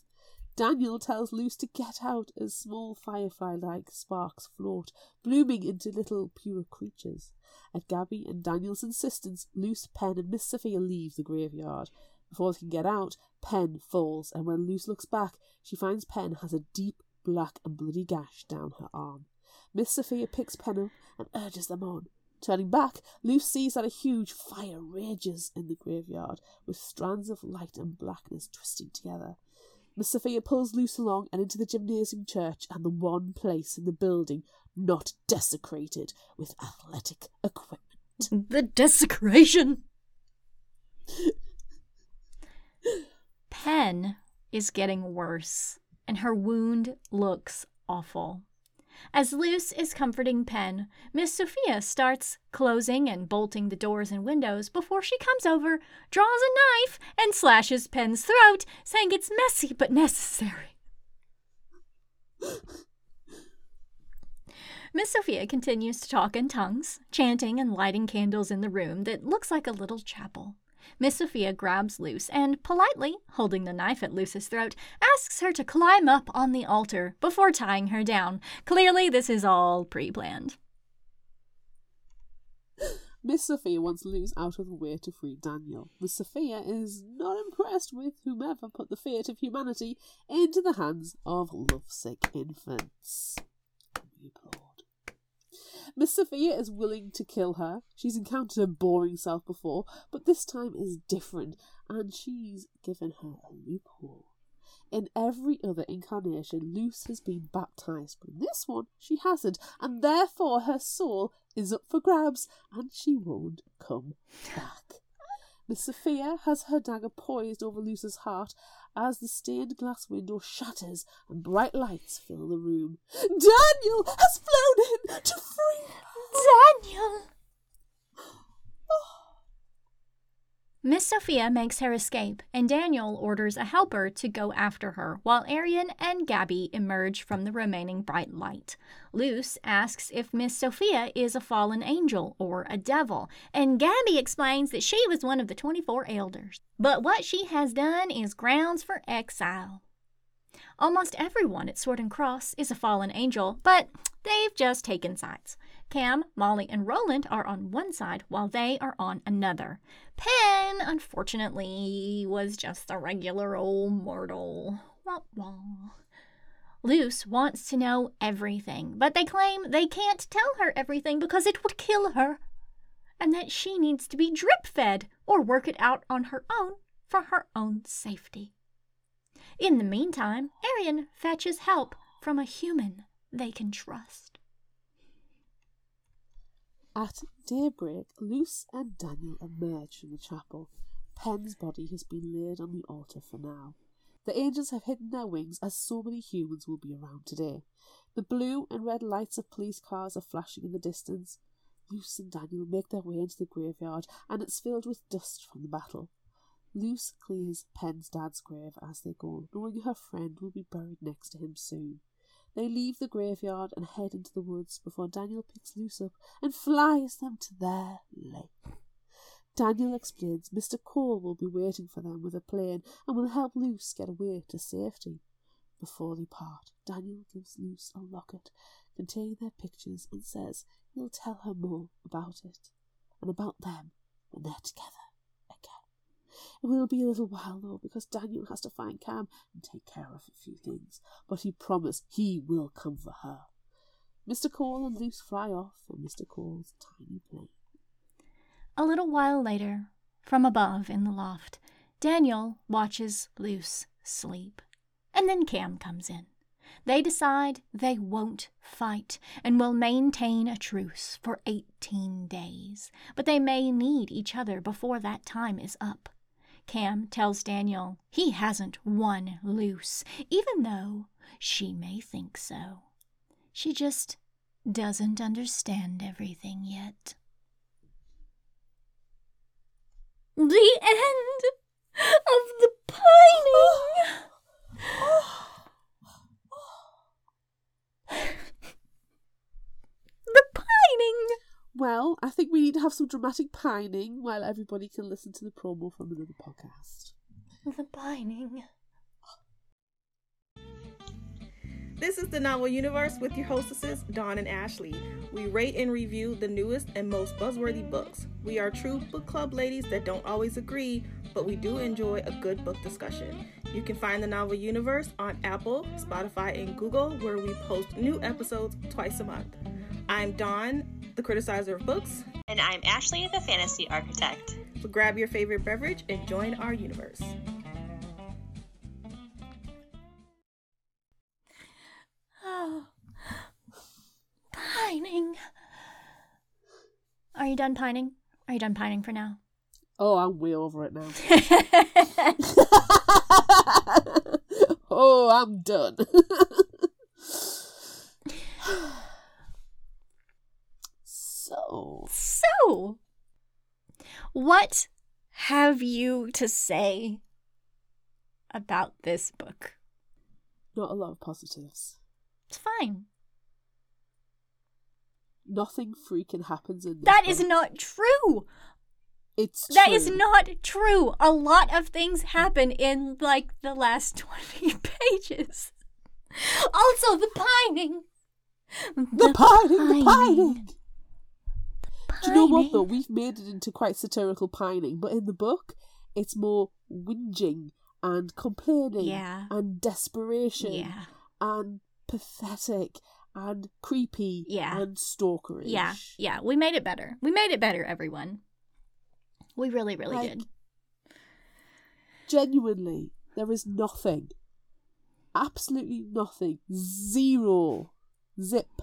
Daniel tells Luce to get out as small firefly like sparks float, blooming into little pure creatures. At Gabby and Daniel's insistence, Luce, Penn, and Miss Sophia leave the graveyard. Before they can get out, Penn falls, and when Luce looks back, she finds Penn has a deep black and bloody gash down her arm. Miss Sophia picks Penn up and urges them on. Turning back, Luce sees that a huge fire rages in the graveyard, with strands of light and blackness twisting together. Miss Sophia pulls Luce along and into the gymnasium church and the one place in the building not desecrated with athletic equipment. The desecration! Penn is getting worse, and her wound looks awful. As Luce is comforting Penn, Miss Sophia starts closing and bolting the doors and windows before she comes over, draws a knife, and slashes Penn's throat, saying it's messy but necessary. Miss Sophia continues to talk in tongues, chanting and lighting candles in the room that looks like a little chapel. Miss Sophia grabs Luce and, politely, holding the knife at Luce's throat, asks her to climb up on the altar before tying her down. Clearly, this is all pre planned. Miss Sophia wants Luce out of the way to free Daniel. Miss Sophia is not impressed with whomever put the fate of humanity into the hands of lovesick infants. Miss Sophia is willing to kill her. She's encountered her boring self before, but this time is different, and she's given her a loophole. In every other incarnation, Luce has been baptized, but in this one, she hasn't, and therefore her soul is up for grabs, and she won't come back. Miss Sophia has her dagger poised over Luce's heart as the stained glass window shatters and bright lights fill the room. Daniel has flown in to free Daniel! Miss Sophia makes her escape, and Daniel orders a helper to go after her, while Arian and Gabby emerge from the remaining bright light. Luce asks if Miss Sophia is a fallen angel or a devil, and Gabby explains that she was one of the 24 elders. But what she has done is grounds for exile. Almost everyone at Sword and Cross is a fallen angel, but they've just taken sides. Cam, Molly, and Roland are on one side while they are on another. Penn, unfortunately, was just a regular old mortal. Wah wah. Luce wants to know everything, but they claim they can't tell her everything because it would kill her, and that she needs to be drip fed or work it out on her own for her own safety. In the meantime, Arian fetches help from a human they can trust. At daybreak, Luce and Daniel emerge from the chapel. Penn's body has been laid on the altar for now. The angels have hidden their wings as so many humans will be around today. The blue and red lights of police cars are flashing in the distance. Luce and Daniel make their way into the graveyard, and it's filled with dust from the battle. Luce clears Penn's dad's grave as they go, knowing her friend will be buried next to him soon. They leave the graveyard and head into the woods before Daniel picks Luce up and flies them to their lake. Daniel explains Mr. Cole will be waiting for them with a plane and will help Luce get away to safety. Before they part, Daniel gives Luce a locket containing their pictures and says he'll tell her more about it and about them when they're together. It will be a little while though, because Daniel has to find Cam and take care of a few things, but he promised he will come for her. Mr. Cole and Luce fly off on Mr. Cole's tiny plane. A little while later, from above in the loft, Daniel watches Luce sleep. And then Cam comes in. They decide they won't fight and will maintain a truce for 18 days, but they may need each other before that time is up. Cam tells Daniel he hasn't won Luce, even though she may think so. She just doesn't understand everything yet. The end of the pining. the pining. Well, I think we need to have some dramatic pining while everybody can listen to the promo from another podcast. The pining. This is the Novel Universe with your hostesses, Dawn and Ashley. We rate and review the newest and most buzzworthy books. We are true book club ladies that don't always agree, but we do enjoy a good book discussion. You can find the Novel Universe on Apple, Spotify, and Google, where we post new episodes twice a month. I'm Dawn, the criticizer of books. And I'm Ashley, the fantasy architect. So grab your favorite beverage and join our universe. Oh, pining. Are you done pining? Are you done pining for now? Oh, I'm way over it now. oh, I'm done. so, so, what have you to say about this book? not a lot of positives. It's fine. Nothing freaking happens in this That is book. not true. It's That is not true. A lot of things happen in like the last 20 pages. Also, the pining. the pining, the pining. Do you know what though? We've made it into quite satirical pining, but in the book, it's more whinging and complaining Yeah. and desperation Yeah. and pathetic and creepy Yeah. and stalkerish. Yeah. Yeah. We made it better. We made it better, everyone. We really, really Like, did. Genuinely, there is nothing, absolutely nothing, zero, zip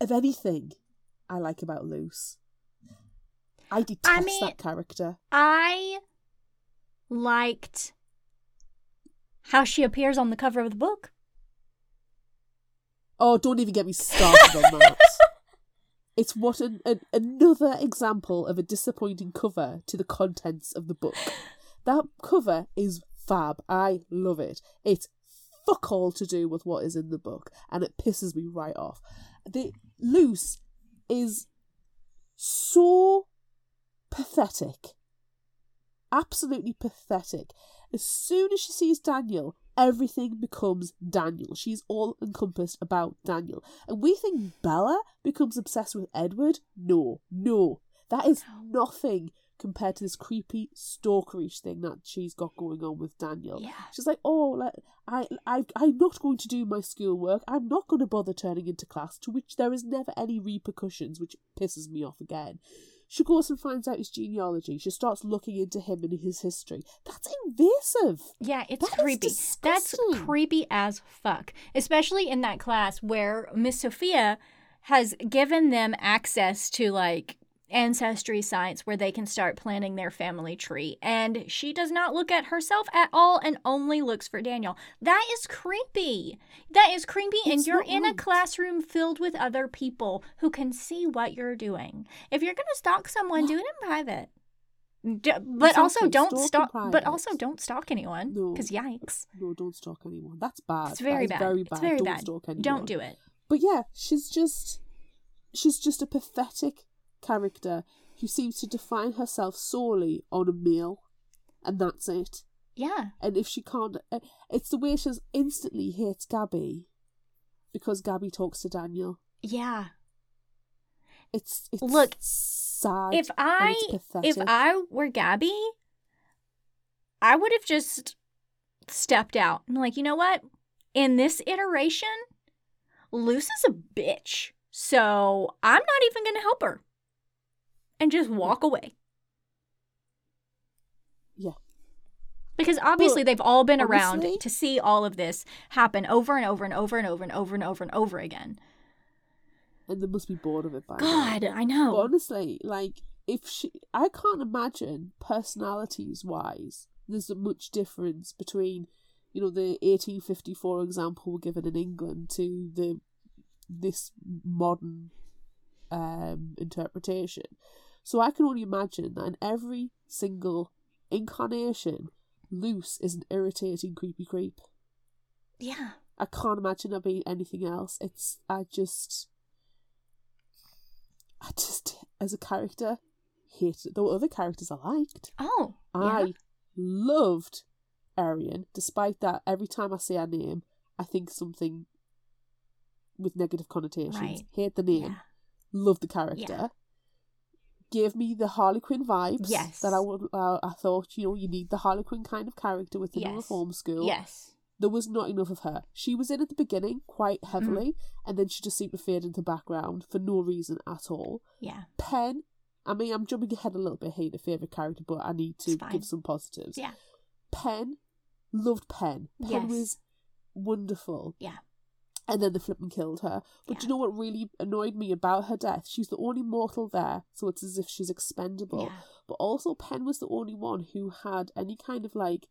of anything I like about Luce. I detest mean- that character. I liked how she appears on the cover of the book. Oh, don't even get me started on that. It's what an, an, another example of a disappointing cover to the contents of the book. That cover is fab. I love it. It's fuck all to do with what is in the book, and it pisses me right off. The loose is so pathetic. Absolutely pathetic. As soon as she sees Daniel, everything becomes Daniel. She's all encompassed about Daniel. And we think Bella becomes obsessed with Edward? No, no. That is nothing compared to this creepy stalkerish thing that she's got going on with Daniel. Yeah. She's like, oh, like, I, I, I'm not going to do my schoolwork. I'm not going to bother turning into class, to which there is never any repercussions, which pisses me off again. She goes and finds out his genealogy. She starts looking into him and his history. That's invasive. Yeah, it's That creepy. That's creepy as fuck. Especially in that class where Miss Sophia has given them access to like ancestry sites where they can start planning their family tree. And she does not look at herself at all and only looks for Daniel. That is creepy. That is creepy. and you're in a classroom filled with other people who can see what you're doing. If you're going to stalk someone, do it in private. D- but also don't stalk stalk but also don't stalk anyone No. because yikes No, don't stalk anyone. That's bad. it's very bad. Very It's bad. very don't bad. stalk anyone. Don't do it. But yeah, she's just she's just a pathetic character who seems to define herself solely on a meal, and that's it. Yeah. And if she can't, uh, it's the way she instantly hates Gabby because Gabby talks to Daniel. Yeah. It's, it's Look, sad. If and I it's pathetic. if I were Gabby, I would have just stepped out. I'm like, you know what? In this iteration, Luce is a bitch. So I'm not even gonna help her. And just walk away. Yeah. Because obviously Well, they've all been around to see all of this happen over and over and over and over and over and over and over again. and they must be bored of it by now. God, I But know. honestly, like if she, I can't imagine personalities wise, there's a much difference between, you know, the 1854 example given in England to the this modern um interpretation. So I can only imagine that in every single incarnation, Luce is an irritating, creepy creep. Yeah. I can't imagine there being anything else. It's I just I just as a character hated it. There were other characters I liked. Oh. Yeah. I loved Arian, despite that every time I say her name, I think something with negative connotations. Right. Hate the name. Yeah. Love the character. Yeah. Gave me the Harley Quinn vibes. Yes. That I would. Uh, I thought you know you need the Harley Quinn kind of character within a reform school Yes. there was not enough of her. She was in at the beginning quite Mm-hmm. heavily, and then she just seemed to fade into the background for no reason at all. Yeah. Penn, I mean, I'm jumping ahead a little bit here, the favourite character, but I need to give some positives. Yeah. Penn, loved Penn. Penn Yes. was wonderful. Yeah. And then the flipping killed her. But Yeah. you know what really annoyed me about her death? She's the only mortal there, so it's as if she's expendable. Yeah. But also, Penn was the only one who had any kind of like.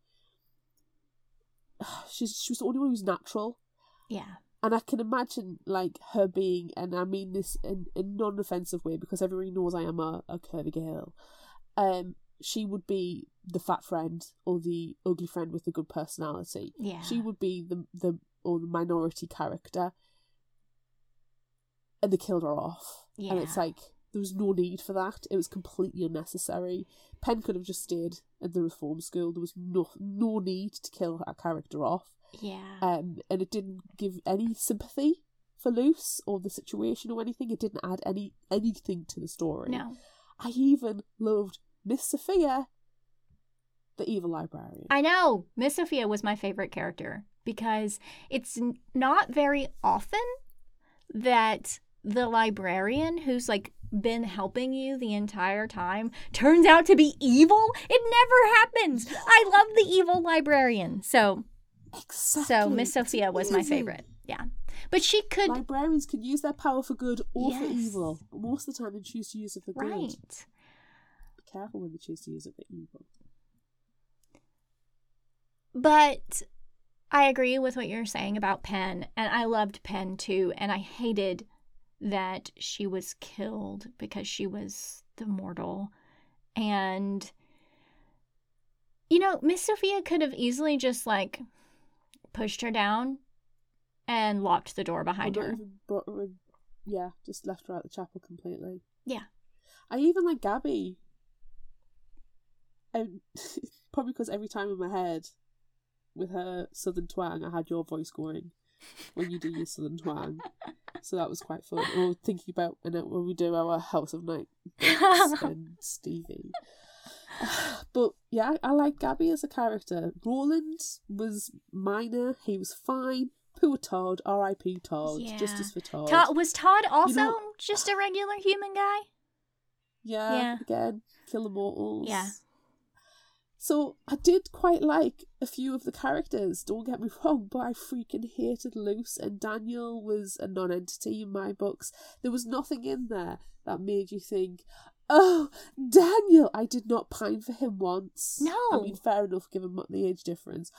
She's she was the only one who was natural, Yeah. and I can imagine like her being, and I mean this in a non-offensive way because everybody knows I am a, a curvy girl. Um, she would be the fat friend or the ugly friend with the good personality. Yeah. She would be the the or the minority character, and they killed her off. Yeah. And it's like there was no need for that. It was completely unnecessary. Penn could have just stayed at the reform school. There was no no need to kill her character off. Yeah. Um, and it didn't give any sympathy for Luce or the situation or anything. It didn't add any anything to the story. no. I even loved Miss Sophia, the evil librarian. I know. Miss Sophia was my favorite character because it's not very often that the librarian who's like been helping you the entire time turns out to be evil. It never happens. I love the evil librarian. So exactly. so Miss Sophia was my favorite. Yeah. But she could Librarians can use their power for good or for evil. But most of the time, they choose to use it for good. right. Be careful when they choose to use it for evil. But I agree with what you're saying about Penn, and I loved Penn too, and I hated that she was killed because she was the mortal. And you know, Miss Sophia could have easily just like pushed her down and locked the door behind her. brought. Yeah, just left her at the chapel completely. Yeah. I even like Gabby. And probably because every time in my head, with her southern twang, I had your voice going when you do your southern twang. So that was quite fun. Or thinking about and then when we do our House of Night and Stevie. But yeah, I like Gabby as a character. Roland was minor. He was fine. Poor Todd. R.I.P. Todd. Yeah. Justice for Todd. Todd, was Todd also know- just a regular human guy? Yeah, Yeah. again, kill immortals. Yeah. So I did quite like a few of the characters, don't get me wrong, but I freaking hated Luce and Daniel was a non-entity in my books. There was nothing in there that made you think, Oh, Daniel! I did not pine for him once. No. I mean, fair enough, given the age difference.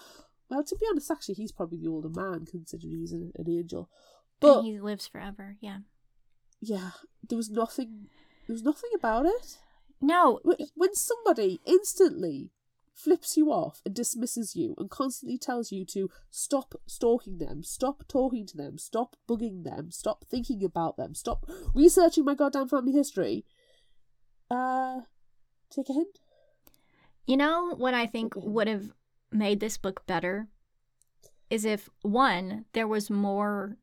Well, to be honest, actually, he's probably the older man, considering he's an, an angel. But and he lives forever. Yeah. yeah, there was nothing. There was nothing about it. No, when somebody instantly flips you off and dismisses you and constantly tells you to stop stalking them, stop talking to them, stop bugging them, stop thinking about them, stop researching my goddamn family history, uh, take a hint. You know what I think would have made this book better is if one, there was more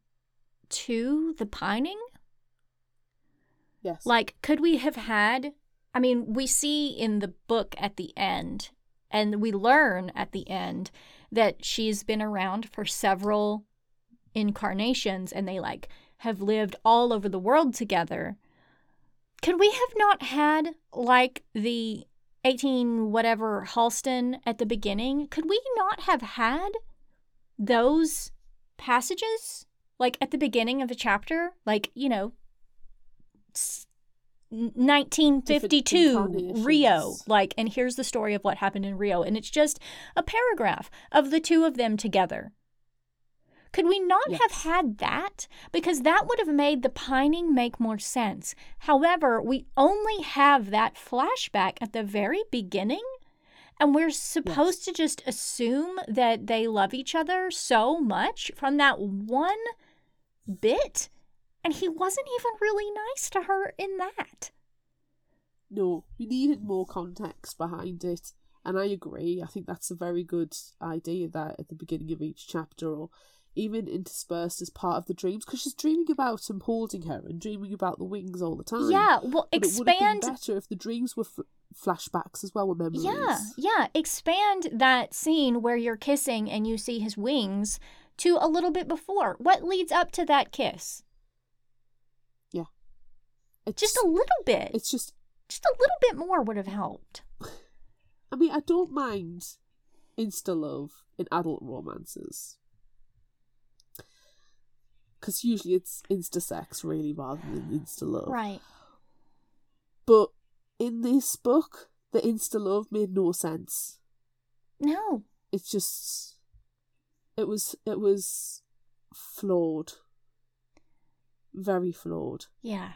to the pining. Yes. Like, could we have had? I mean, we see in the book at the end, and we learn at the end that she's been around for several incarnations and they like have lived all over the world together. Could we have not had like the 18 whatever Helston at the beginning? Could we not have had those passages like at the beginning of a chapter? Like, you know, 1952. Rio like and here's the story of what happened in Rio and it's just a paragraph of the two of them together. Could we not Yes. have had that? Because that would have made the pining make more sense. However we only have that flashback at the very beginning and we're supposed to just assume that they love each other so much from that one bit and he wasn't even really nice to her in that. No, we needed more context behind it. And I agree. I think that's a very good idea that at the beginning of each chapter or even interspersed as part of the dreams because she's dreaming about him holding her and dreaming about the wings all the time. Yeah, well, But it expand. been better if the dreams were fl- flashbacks as well, were memories. Yeah, yeah, expand that scene where you're kissing and you see his wings to a little bit before. What leads up to that kiss? It's, Just a little bit. It's just. Just a little bit more would have helped. I mean, I don't mind insta love in adult romances. Because usually it's insta sex, really, rather than insta love. Right. But in this book, the insta love made no sense. No. It's just. It was. It was flawed. Very flawed. Yeah.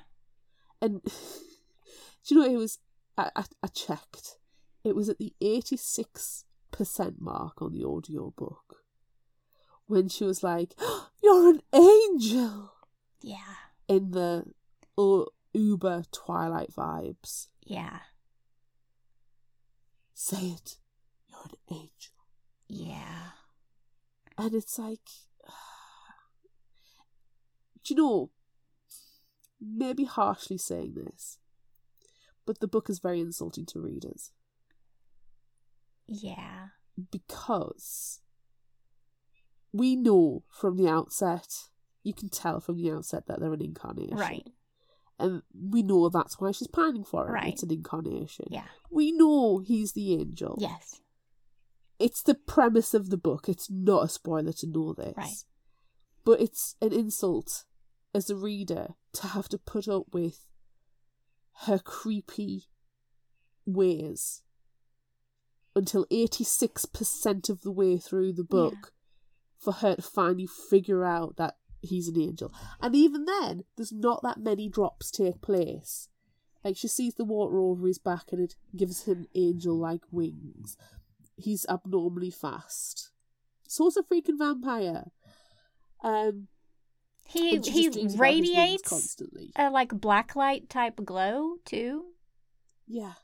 And do you know, it was. I, I, I checked. It was at the 86% mark on the audio book. When she was like, You're an angel! Yeah. In the uh, uber Twilight vibes. Yeah. Say it. You're an angel. Yeah. And it's like. Do you know? Maybe harshly saying this, but the book is very insulting to readers. Yeah. because we know from the outset, you can tell from the outset that they're an incarnation. Right. And we know that's why she's pining for him. Right. It's an incarnation. Yeah. We know he's the angel. Yes. It's the premise of the book. It's not a spoiler to know this. Right. But it's an insult as a reader to have to put up with her creepy ways until 86% of the way through the book for her to finally figure out that he's an angel. And even then, there's not that many drops take place. Like she sees the water over his back and it gives him angel like wings. He's abnormally fast. So's a freaking vampire. Um He he just dreams about his wings radiates constantly. a like blacklight type glow too. Yeah.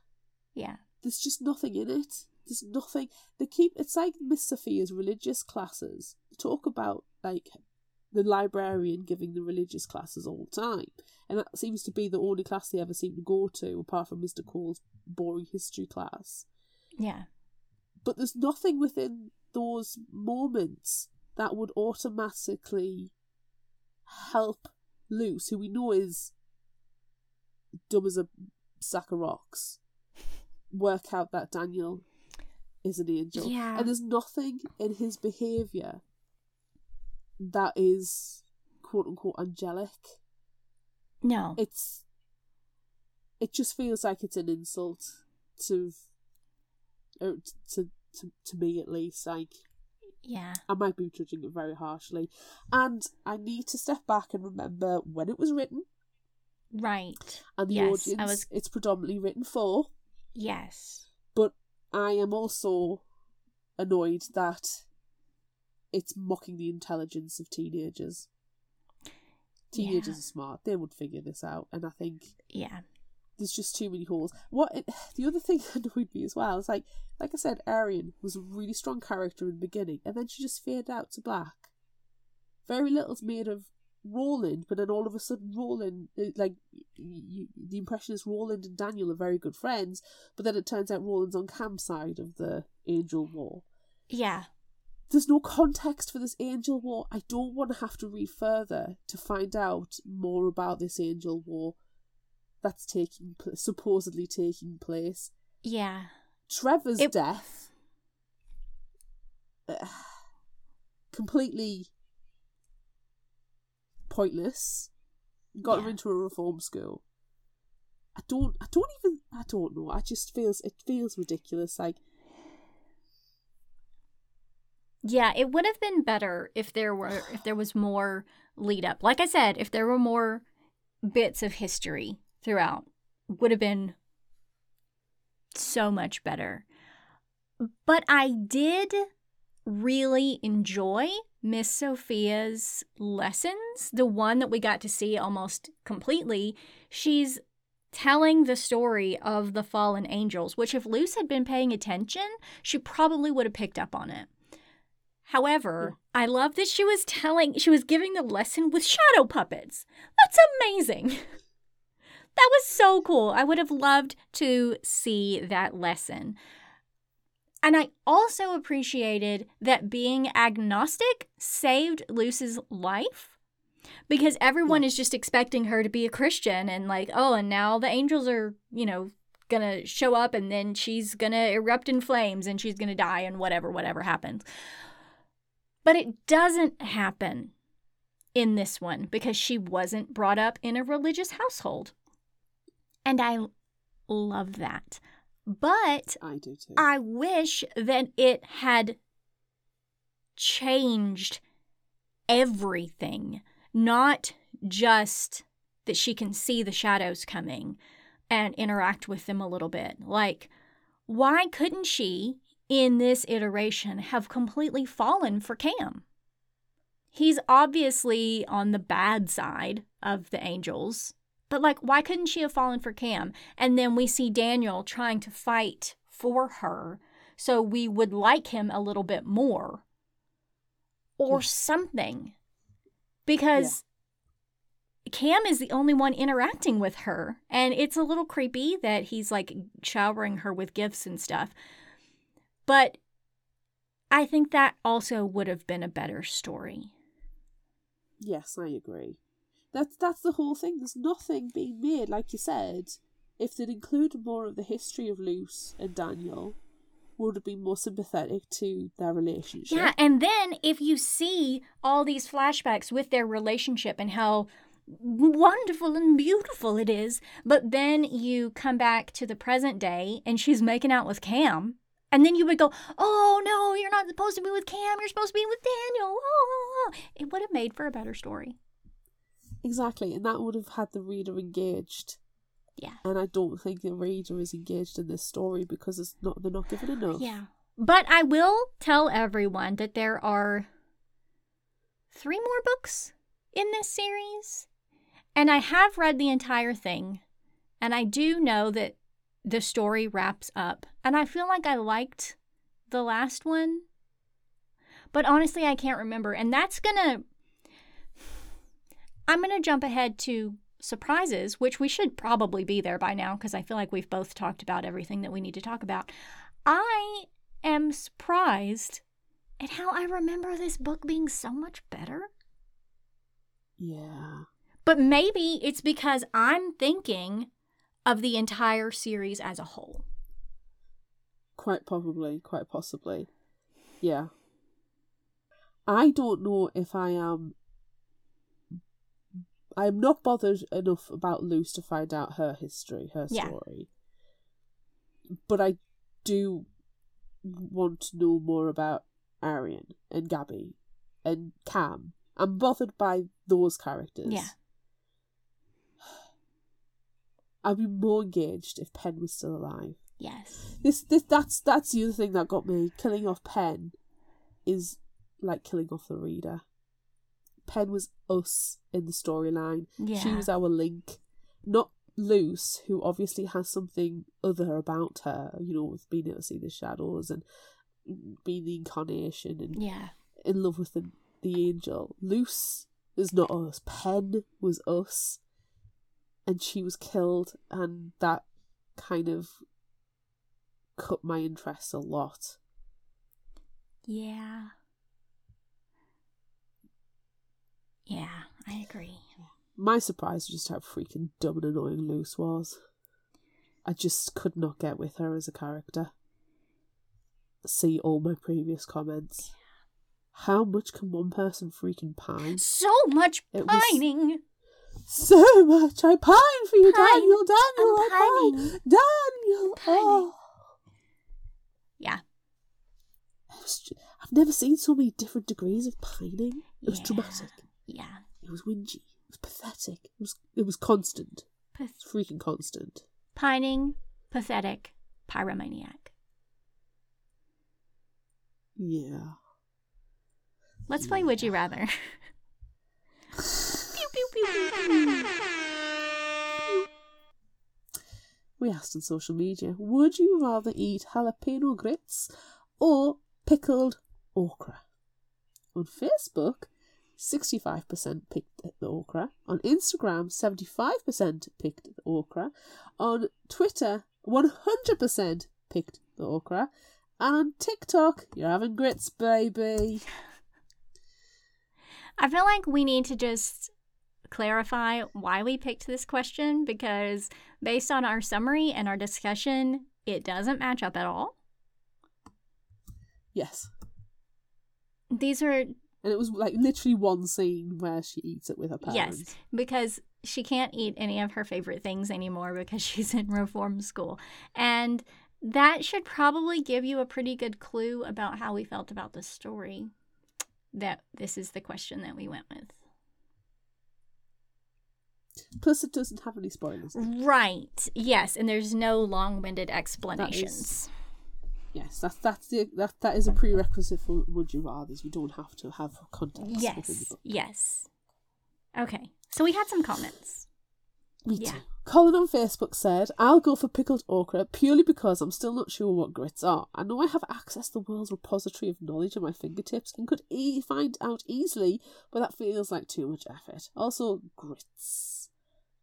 Yeah. There's just nothing in it. There's nothing. They keep. It's like Miss Sophia's religious classes. They talk about like the librarian giving the religious classes all the time, and that seems to be the only class they ever seem to go to, apart from Mr. Cole's boring history class. Yeah. But there's nothing within those moments that would automatically help Luce, who we know is dumb as a sack of rocks, work out that Daniel is an angel. Yeah. And there's nothing in his behaviour that is quote unquote angelic. No. It's it just feels like it's an insult to or to to to me at least. Like yeah. I might be judging it very harshly. And I need to step back and remember when it was written Right. and the Yes, audience was- it's predominantly written for. Yes. But I am also annoyed that it's mocking the intelligence of teenagers. Teenagers Yeah. are smart. They would figure this out. And I think Yeah. There's just too many holes. What it, the other thing that annoyed me as well is like, like I said, Arian was a really strong character in the beginning, and then she just faded out to black. Very little's made of Roland, but then all of a sudden Roland, uh, like y- y- the impression is Roland and Daniel are very good friends, but then it turns out Roland's on Cam's side of the Angel War. Yeah. There's no context for this Angel War. I don't want to have to read further to find out more about this Angel War that's taking pl- supposedly taking place. Yeah. Trevor's It- death uh, completely pointless. Got him Yeah. into a reform school. I don't. I don't even. I don't know. I just feels. It feels ridiculous. Like Yeah, it would have been better if there were if there was more lead up. Like I said, if there were more bits of history throughout, would have been so much better. But I did really enjoy Miss Sophia's lessons, the one that we got to see almost completely. She's telling the story of the fallen angels, which if Luce had been paying attention, she probably would have picked up on it. However, I love that she was telling, she was giving the lesson with shadow puppets. That's amazing. that was so cool. I would have loved to see that lesson. And I also appreciated that being agnostic saved Luce's life because everyone is just expecting her to be a Christian and, like, oh, and now the angels are, you know, gonna show up and then she's gonna erupt in flames and she's gonna die and whatever, whatever happens. But it doesn't happen in this one because she wasn't brought up in a religious household. And I love that. But I do too. I wish that it had changed everything, not just that she can see the shadows coming and interact with them a little bit. Like, why couldn't she, in this iteration, have completely fallen for Cam? He's obviously on the bad side of the angels, but like, why couldn't she have fallen for Cam? And then we see Daniel trying to fight for her so we would like him a little bit more or Yeah. something. Because Cam is the only one interacting with her. And it's a little creepy that he's like showering her with gifts and stuff. But I think that also would have been a better story. Yes, I agree. That's that's the whole thing. There's nothing being made, like you said. If they'd included more of the history of Luce and Daniel, would have been more sympathetic to their relationship. Yeah, and then if you see all these flashbacks with their relationship and how wonderful and beautiful it is, but then you come back to the present day and she's making out with Cam, and then you would go, "Oh no, you're not supposed to be with Cam. You're supposed to be with Daniel." Oh, it would have made for a better story. Exactly, and that would have had the reader engaged. Yeah. And I don't think the reader is engaged in this story because it's not they're not given enough. Yeah. But I will tell everyone that there are three more books in this series. And I have read the entire thing. And I do know that the story wraps up. And I feel like I liked the last one. But honestly, I can't remember. And that's going to. I'm going to jump ahead to surprises, which we should probably be there by now because I feel like we've both talked about everything that we need to talk about. I am surprised at how I remember this book being so much better. Yeah. But maybe it's because I'm thinking of the entire series as a whole. Quite probably, quite possibly. Yeah. I don't know if I am. I'm not bothered enough about Luce to find out her history, her Yeah. story. But I do want to know more about Arian and Gabbe and Cam. I'm bothered by those characters. Yeah. I'd be more engaged if Penn was still alive. Yes. This this that's that's the other thing that got me. Killing off Penn is like killing off the reader. Penn was us in the storyline. Yeah. She was our link. Not Luce, who obviously has something other about her, you know, with being able to see the shadows and being the incarnation and Yeah. in love with the, the angel. Luce is not us. Penn was us. And she was killed, and that kind of cut my interest a lot. Yeah. Yeah, I agree. My surprise was just how freaking dumb and annoying Luce was. I just could not get with her as a character. See all my previous comments. How much can one person freaking pine? So much It pining. So much. I pine for you, Pine. Daniel. Daniel, I'm I pine. Daniel. Oh. Pining. Oh. Yeah. It was ju- I've never seen so many different degrees of pining. It was Yeah. dramatic. Yeah. It was whingy. It was pathetic. It was it was constant. Path- It's freaking constant. pining, pathetic, pyromaniac. Yeah. Let's play Would You Rather. pew, pew, pew. We asked on social media, would you rather eat jalapeno grits or pickled okra? On Facebook, 65% picked the okra. On Instagram, 75% picked the okra. On Twitter, 100% picked the okra. And on TikTok, you're having grits, baby. I feel like we need to just clarify why we picked this question because based on our summary and our discussion, it doesn't match up at all. Yes. These are And it was like literally one scene where she eats it with her parents. Yes, because she can't eat any of her favorite things anymore because she's in reform school. And that should probably give you a pretty good clue about how we felt about the story. That this is the question that we went with. Plus, it doesn't have any spoilers. Right. Yes, and there's no long-winded explanations. Yes, that's that's the that that is a prerequisite for would you rather's. You don't have to have context. Yes. Yes. Okay. So we had some comments. Me Yeah. too. Colin on Facebook said, I'll go for pickled okra purely because I'm still not sure what grits are. I know I have access to the world's repository of knowledge at my fingertips and could e- find out easily, but that feels like too much effort. Also, grits.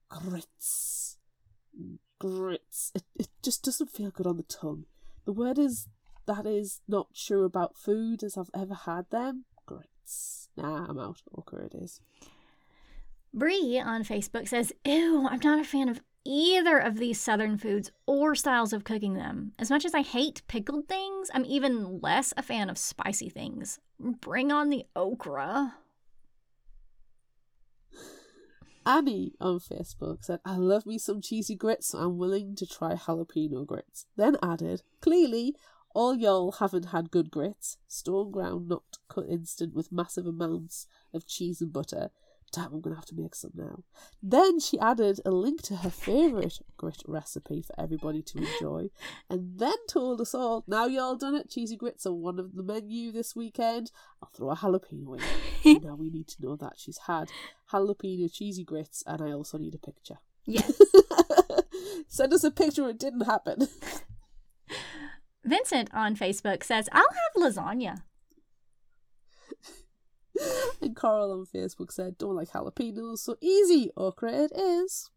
Grits. Mm, grits. It, it just doesn't feel good on the tongue. The word is that is not sure about food as I've ever had them. Grits. Nah, I'm out. Okra it is. Bree on Facebook says, Ew, I'm not a fan of either of these southern foods or styles of cooking them. As much as I hate pickled things, I'm even less a fan of spicy things. Bring on the okra. Annie on Facebook said, I love me some cheesy grits, so I'm willing to try jalapeno grits. Then added, Clearly, all y'all haven't had good grits. Stone ground, not cut instant with massive amounts of cheese and butter. Damn, I'm going to have to make some now. Then she added a link to her favourite grit recipe for everybody to enjoy, and then told us all, Now y'all done it, cheesy grits are one of the menu this weekend. I'll throw a jalapeno in. now we need to know that she's had jalapeno cheesy grits, and I also need a picture. Yes. Send us a picture. It didn't happen. Vincent on Facebook says, I'll have lasagna. and Coral on Facebook said, "Don't like jalapenos, so easy. Okra it is."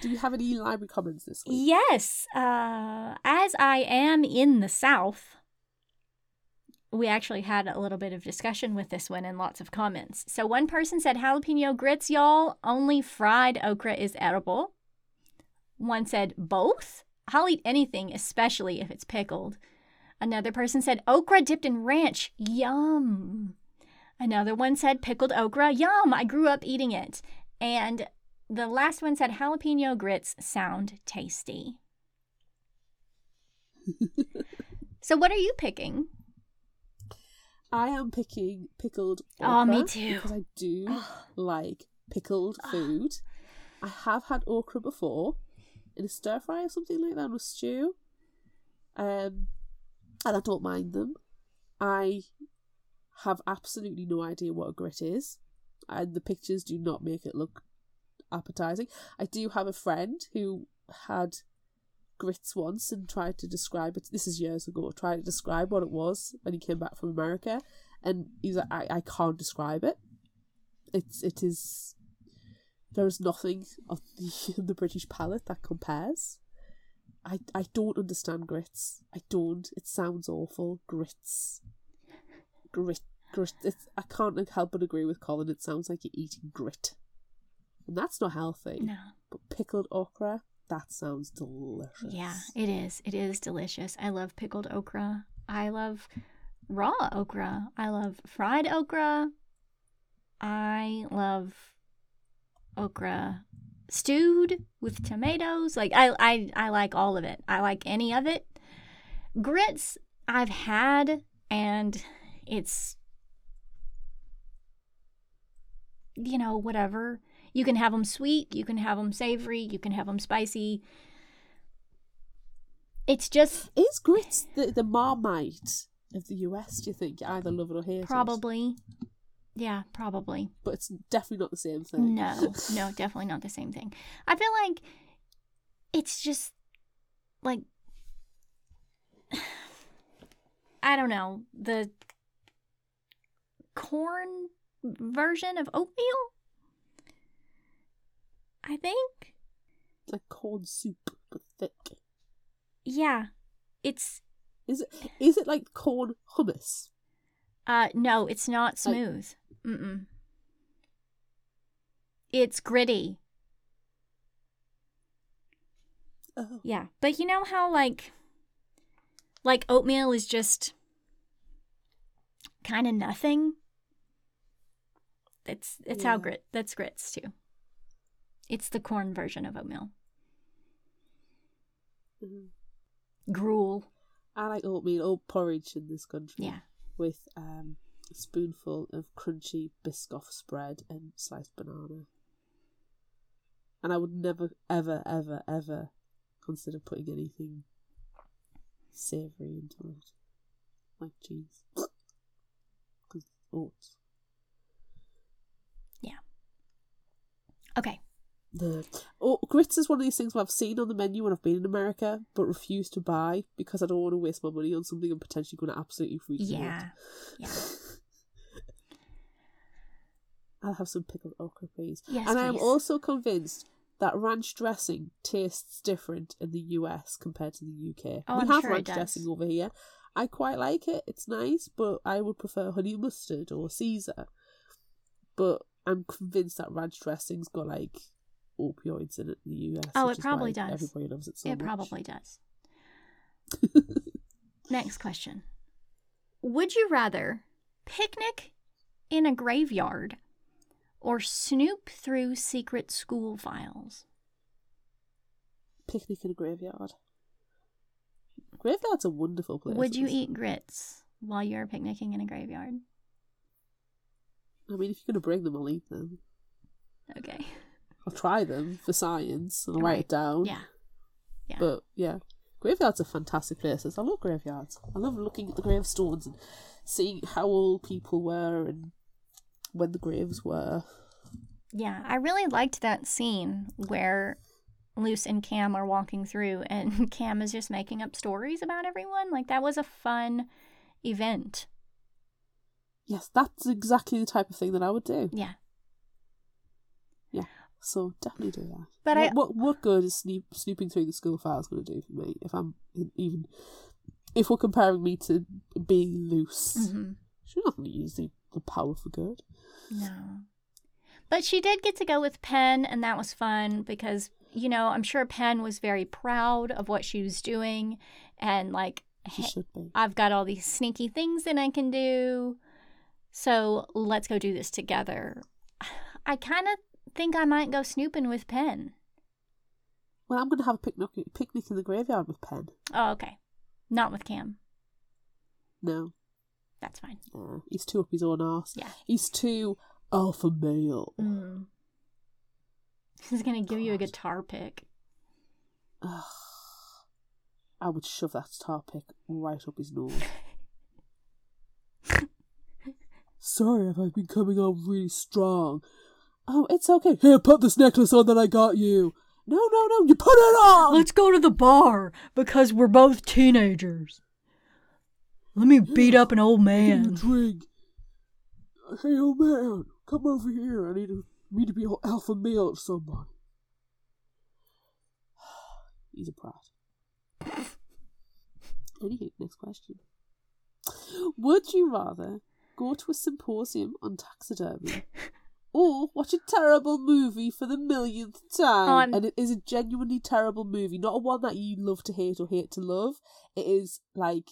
Do you have any library comments this week? Yes, uh, as I am in the South, we actually had a little bit of discussion with this one and lots of comments. So one person said jalapeno grits, y'all. Only fried okra is edible. One said both. I'll eat anything, especially if it's pickled. Another person said okra dipped in ranch. Yum. Another one said pickled okra. Yum. I grew up eating it. And the last one said jalapeno grits sound tasty. so what are you picking? I am picking pickled. Oh, me too. Because I do like pickled food. I have had okra before in a stir fry or something like that, or stew. Um, and I don't mind them. I have absolutely no idea what a grit is, and the pictures do not make it look appetizing. I do have a friend who had grits once and tried to describe it. This is years ago. Tried to describe what it was when he came back from America, and he was like, "I, I can't describe it. It's it is. There is nothing on the the British palate that compares." I, I don't understand grits. I don't. It sounds awful. Grits. Grit. Grit. It's, I can't help but agree with Colin. It sounds like you're eating grit. And that's not healthy. No. But pickled okra, that sounds delicious. Yeah, it is. It is delicious. I love pickled okra. I love raw okra. I love fried okra. I love okra stewed with tomatoes. Like I I I like all of it. I like any of it. Grits I've had and it's you know, whatever. You can have them sweet, you can have them savory, you can have them spicy. It's just Is grits the, the marmite of the US, do you think? You either love it or hate it. probably yeah, probably. But it's definitely not the same thing. No, no, definitely not the same thing. I feel like it's just like I don't know, the corn version of oatmeal? I think. It's like cold soup, but thick. Yeah. It's Is it is it like corn hummus? uh no, it's not smooth. Mm-mm. It's gritty. Oh. Yeah, but you know how like like oatmeal is just kind of nothing. It's it's how Yeah. grit that's grits too. It's the corn version of oatmeal. Mhm. Gruel. I like oatmeal or porridge in this country. Yeah. With um, a spoonful of crunchy Biscoff spread and sliced banana. And I would never, ever, ever, ever consider putting anything savoury into it. Like cheese. Because oats. Okay. The oh, grits is one of these things where I've seen on the menu when I've been in America, but refuse to buy because I don't want to waste my money on something I'm potentially going to absolutely freak me out. Yeah. Yeah. I'll have some pickled okra, please. Yes, and I am also convinced that ranch dressing tastes different in the US compared to the UK. Oh, we I'm have sure ranch dressing over here. I quite like it. It's nice, but I would prefer honey mustard or Caesar. But I'm convinced that ranch dressing's got like opioids in it in the US. Oh, it probably does. Everybody loves it so it much. probably does. Next question. Would you rather picnic in a graveyard or snoop through secret school files? Picnic in a graveyard. Graveyards are wonderful places. Would you eat grits while you're picnicking in a graveyard? I mean, if you're going to bring them, I'll eat them. Okay. I'll try them for science and I'll write it down. Yeah. Yeah. But yeah, graveyards are fantastic places. I love graveyards. I love looking at the gravestones and seeing how old people were and when the graves were. Yeah, I really liked that scene where Luce and Cam are walking through and Cam is just making up stories about everyone. Like that was a fun event. Yes, that's exactly the type of thing that I would do. Yeah. Yeah. So definitely do that. But what, I what what good is snoop, snooping through the school files going to do for me if I'm in- even if we're comparing me to being Luce? Mhm. She's not going to use the, the power for good. No. But she did get to go with Penn, and that was fun because, you know, I'm sure Penn was very proud of what she was doing. And, like, She hey, should be. I've got all these sneaky things that I can do. So let's go do this together. I kind of think I might go snooping with Penn. Well, I'm going to have a picnic picnic in the graveyard with Penn. Oh, okay. Not with Cam. No, That's fine. uh, he's too up his own arse. Yeah. He's too alpha male. Mm. He's going to give you a guitar pick. Ugh. I would shove that star pick right up his nose. Sorry if I've been coming on really strong. Oh, it's okay. Here, put this necklace on that I got you. No, no, no, you put it on! Let's go to the bar because we're both teenagers. Let me beat up an old Give me a man. drink. Hey, old man, come over here. I need to, need to be all alpha male of somebody. He's a prat. Anyway, next question. Would you rather go to a symposium on taxidermy or watch a terrible movie for the millionth time? Oh, And it is a genuinely terrible movie, not a one that you love to hate or hate to love. It is like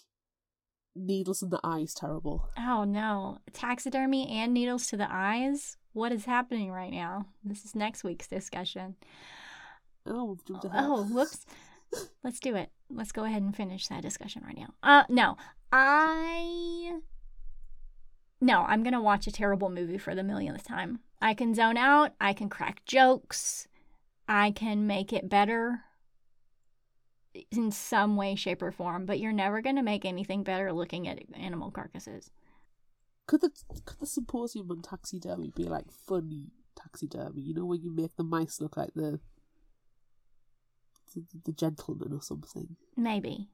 needles in the eyes terrible. Oh no. Taxidermy and needles to the eyes? What is happening right now? This is next week's discussion. Oh, we've jumped ahead. Oh, whoops. Let's do it. Let's go ahead and finish that discussion right now. Uh no. I No, I'm going to watch a terrible movie for the millionth time. I can zone out, I can crack jokes, I can make it better in some way shape or form, but you're never going to make anything better looking at animal carcasses. Could the could the symposium on taxidermy be like funny taxidermy? You know, when you make the mice look like the the, the gentleman or something. Maybe.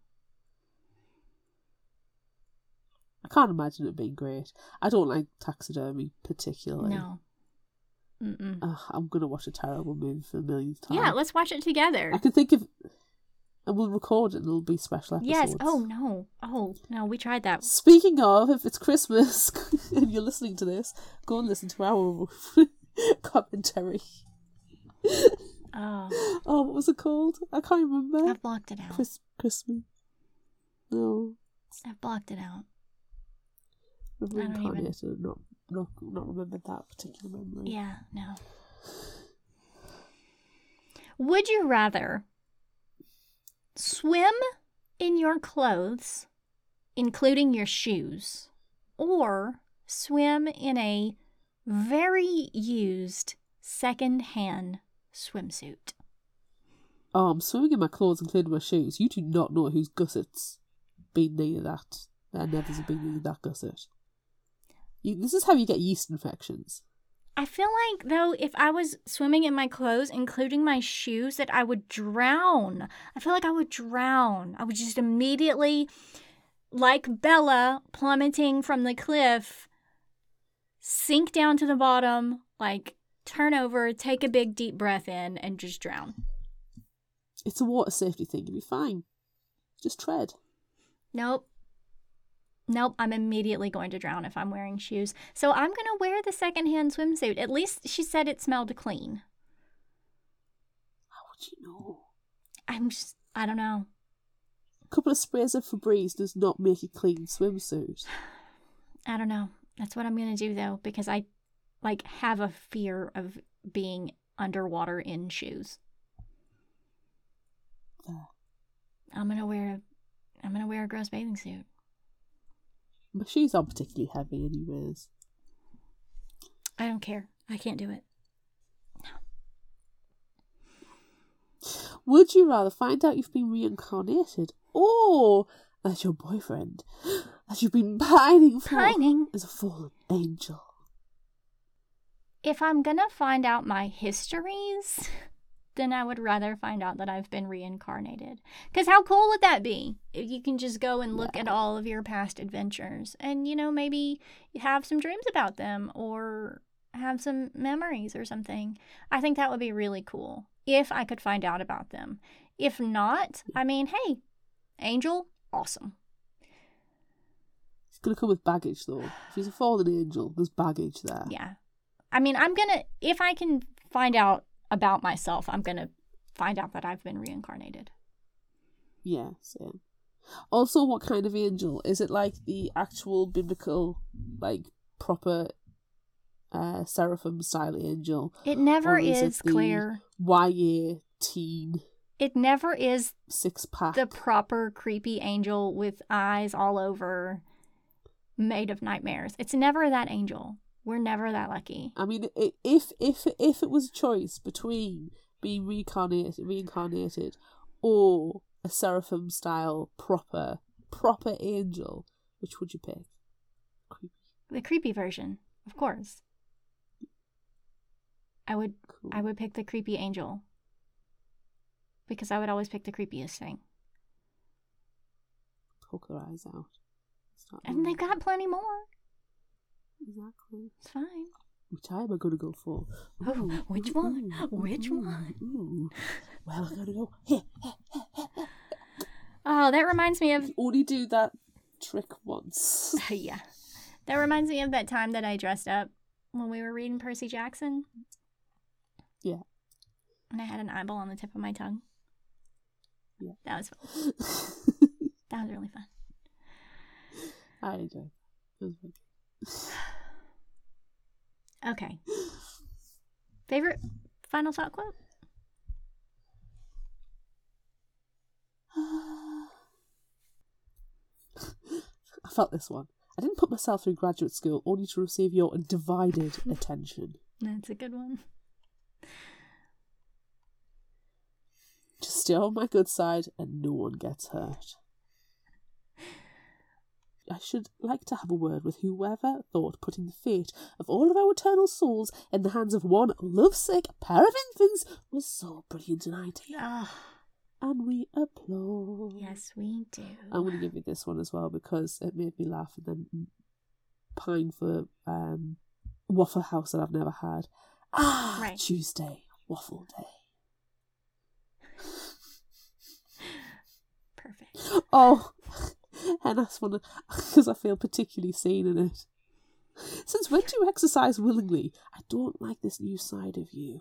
I can't imagine it being great. I don't like taxidermy particularly. No. Ugh, I'm gonna watch a terrible movie for the millionth time. Yeah, let's watch it together. I can think of, and we'll record it. and It'll be special episodes. Yes. Oh no. Oh no. We tried that. Speaking of, if it's Christmas and you're listening to this, go and listen to our commentary. Oh, Oh, what was it called? I can't remember. I've blocked it out. Chris- Christmas. No, I've blocked it out. I've don't even- and not, not, not remembered that particular memory. Yeah. No. Would you rather swim in your clothes, including your shoes, or swim in a very used second-hand swimsuit? Oh, I'm swimming in my clothes, including my shoes. You do not know whose gussets been near that. Their nethers have been near that gusset. You, this is how you get yeast infections. I feel like though if I was swimming in my clothes, including my shoes, that I would drown. I feel like I would drown. I would just immediately, like Bella plummeting from the cliff, sink down to the bottom, like turn over, take a big deep breath in, and just drown. It's a water safety thing. You'll be fine. Just tread. Nope. Nope, I'm immediately going to drown if I'm wearing shoes. So I'm going to wear the secondhand swimsuit. At least she said it smelled clean. How would you know? I'm just, I don't know. A couple of sprays of Febreze does not make a clean swimsuit. I don't know. That's what I'm going to do though because I like have a fear of being underwater in shoes. There. I'm going to wear a I'm going to wear a gross bathing suit. My shoes aren't particularly heavy, anyways. I don't care. I can't do it. Would you rather find out you've been reincarnated or that your boyfriend that you've been pining for Pining? is a fallen angel? If I'm to find out my histories, then I would rather find out that I've been reincarnated. Cuz how cool would that be? If you can just go and look at all of your past adventures and you know maybe have some dreams about them or have some memories or something. I think that would be really cool if I could find out about them. If not, I mean, hey, angel, awesome. He's gonna come with baggage though. If he's a fallen angel, there's baggage there. Yeah. I mean, I'm going to if I can find out about myself, I'm going to find out that I've been reincarnated. Yeah. Also, what kind of angel? Is it like the actual biblical, like proper uh seraphim style angel? It never is it is, Claire. YA teen It never is six pack? the proper creepy angel with eyes all over, made of nightmares. It's never that angel. We're never that lucky. I mean, if if if it was a choice between being reincarnated, reincarnated, or a seraphim style proper proper angel, which would you pick? Creepy. The creepy version, of course. I would Cool. I would pick the creepy angel. Because I would always pick the creepiest thing. poke their eyes out. And they've got plenty more. Exactly. It's fine. Which eye am I going to go for? Oh, which ooh, one? ooh, Which ooh, one? ooh. Well, I'm going to go here. Oh, that reminds me of You Only do that trick once. yeah. That reminds me of that time that I dressed up when we were reading Percy Jackson. Yeah. And I had an eyeball on the tip of my tongue. Yeah. That was fun. That was really fun. I enjoyed It was very good. Okay. Favorite final thought quote? I felt this one. I didn't put myself through graduate school only to receive your divided attention. That's a good one. Just stay on my good side and no one gets hurt. I should like to have a word with whoever thought putting the fate of all of our eternal souls in the hands of one lovesick pair of infants was so brilliant an idea. Oh, And we applaud. yes, we do. I'm going to give you this one as well because it made me laugh and then pine for um, Waffle House that I've never had. Ah, Right. Tuesday, Waffle Day. Perfect. Oh, and that's one because I feel particularly seen in it. Since when do you exercise willingly? I don't like this new side of you.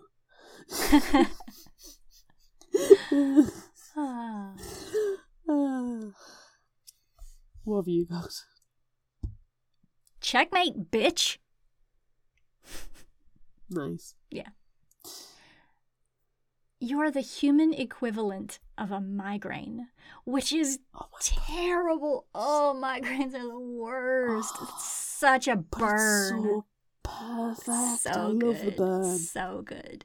Ah. Ah. what have you got? Checkmate, bitch. Nice. Yeah. You're the human equivalent of a migraine, which is Oh terrible. Oh, migraines are the worst. It's such a burn. so perfect. So I love good. the burn. So good.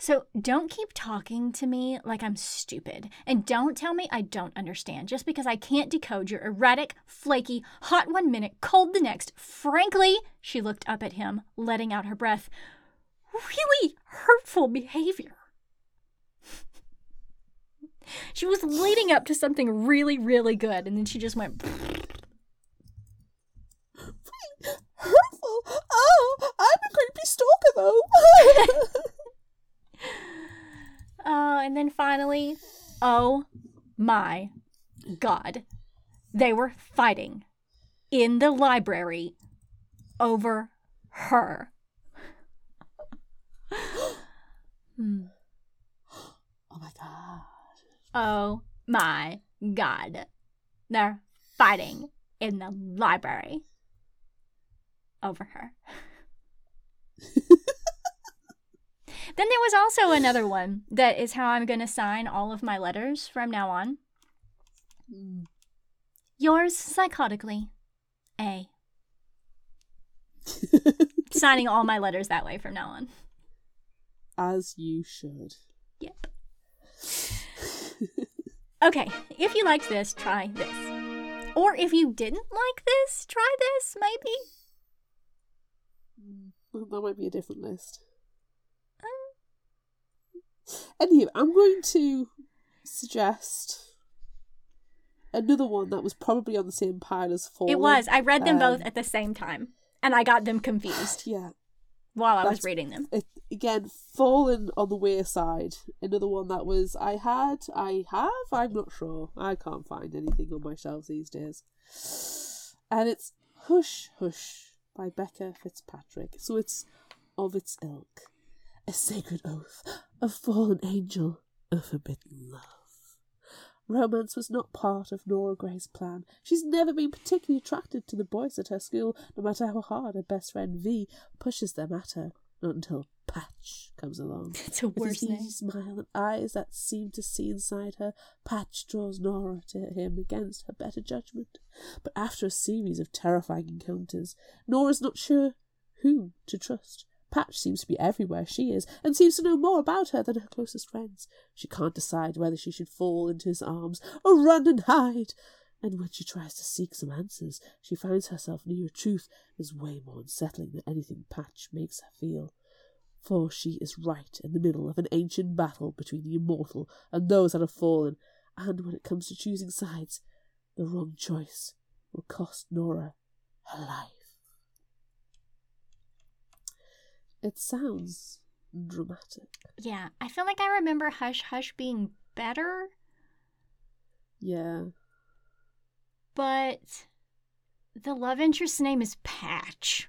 So don't keep talking to me like I'm stupid. And don't tell me I don't understand just because I can't decode your erratic, flaky, hot one minute, cold the next. Frankly, she looked up at him, letting out her breath. Really hurtful behavior. she was leading up to something really, really good, and then she just went. Hurtful. Oh, I'm a creepy stalker though. Oh, and then finally, oh my god. They were fighting in the library over her. Hmm. oh my god. Oh my god. They're fighting in the library over her. then there was also another one that is how I'm going to sign all of my letters from now on. Mm. Yours psychotically, A. Signing all my letters that way from now on. As you should. Yep. Okay, if you liked this, try this. Or if you didn't like this, try this, maybe. Well, that might be a different list. Um. Anyway, I'm going to suggest another one that was probably on the same pile as Fallen. It was. I read them both Um, at the same time, and I got them confused Yeah. While I was reading them. It, again, Fallen on the wayside. Another one that was I had, I have, I'm not sure. I can't find anything on my shelves these days. And it's Hush Hush by Becca Fitzpatrick. So it's of its ilk. A sacred oath, a fallen angel, a forbidden love. Romance was not part of Nora Gray's plan. She's never been particularly attracted to the boys at her school, no matter how hard her best friend Vee pushes them at her. Not until Patch comes along. It's a With his name. smile and eyes that seem to see inside her, Patch draws Nora to him against her better judgment. But after a series of terrifying encounters, Nora's not sure whom to trust. Patch seems to be everywhere she is, and seems to know more about her than her closest friends. She can't decide whether she should fall into his arms or run and hide. And when she tries to seek some answers, she finds herself near truth that's way more unsettling than anything Patch makes her feel. For she is right in the middle of an ancient battle between the immortal and those that have fallen, and when it comes to choosing sides, the wrong choice will cost Nora her life. It sounds dramatic. Yeah, I feel like I remember Hush Hush being better, Yeah. but the love interest's name is Patch.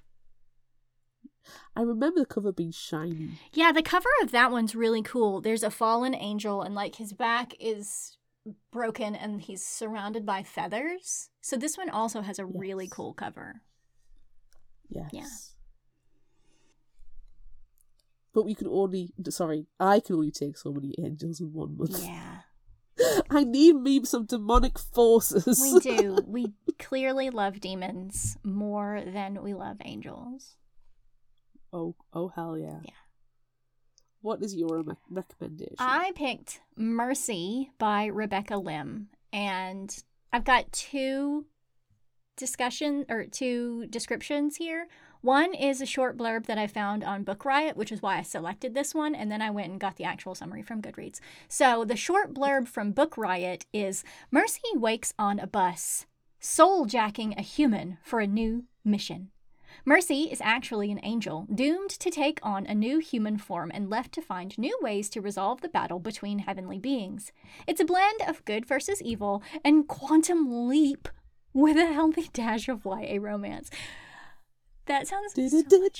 I remember the cover being shiny. Yeah, the cover of that one's really cool. There's a fallen angel, and like his back is broken and he's surrounded by feathers. So this one also has a really cool cover. Yes. Yeah. But we can only, sorry, I can only take so many angels in one month. Yeah, I need me some demonic forces. we do. we clearly love demons more than we love angels. oh, oh, hell yeah. Yeah. What is your rec- recommendation? I picked Mercy by Rebecca Lim, and I've got two discussion or two descriptions here. One is a short blurb that I found on Book Riot, which is why I selected this one, and then I went and got the actual summary from Goodreads. So the short blurb from Book Riot is Mercy wakes on a bus, soul jacking a human for a new mission. Mercy is actually an angel, doomed to take on a new human form and left to find new ways to resolve the battle between heavenly beings. It's a blend of good versus evil and quantum leap with a healthy dash of YA romance. That sounds so.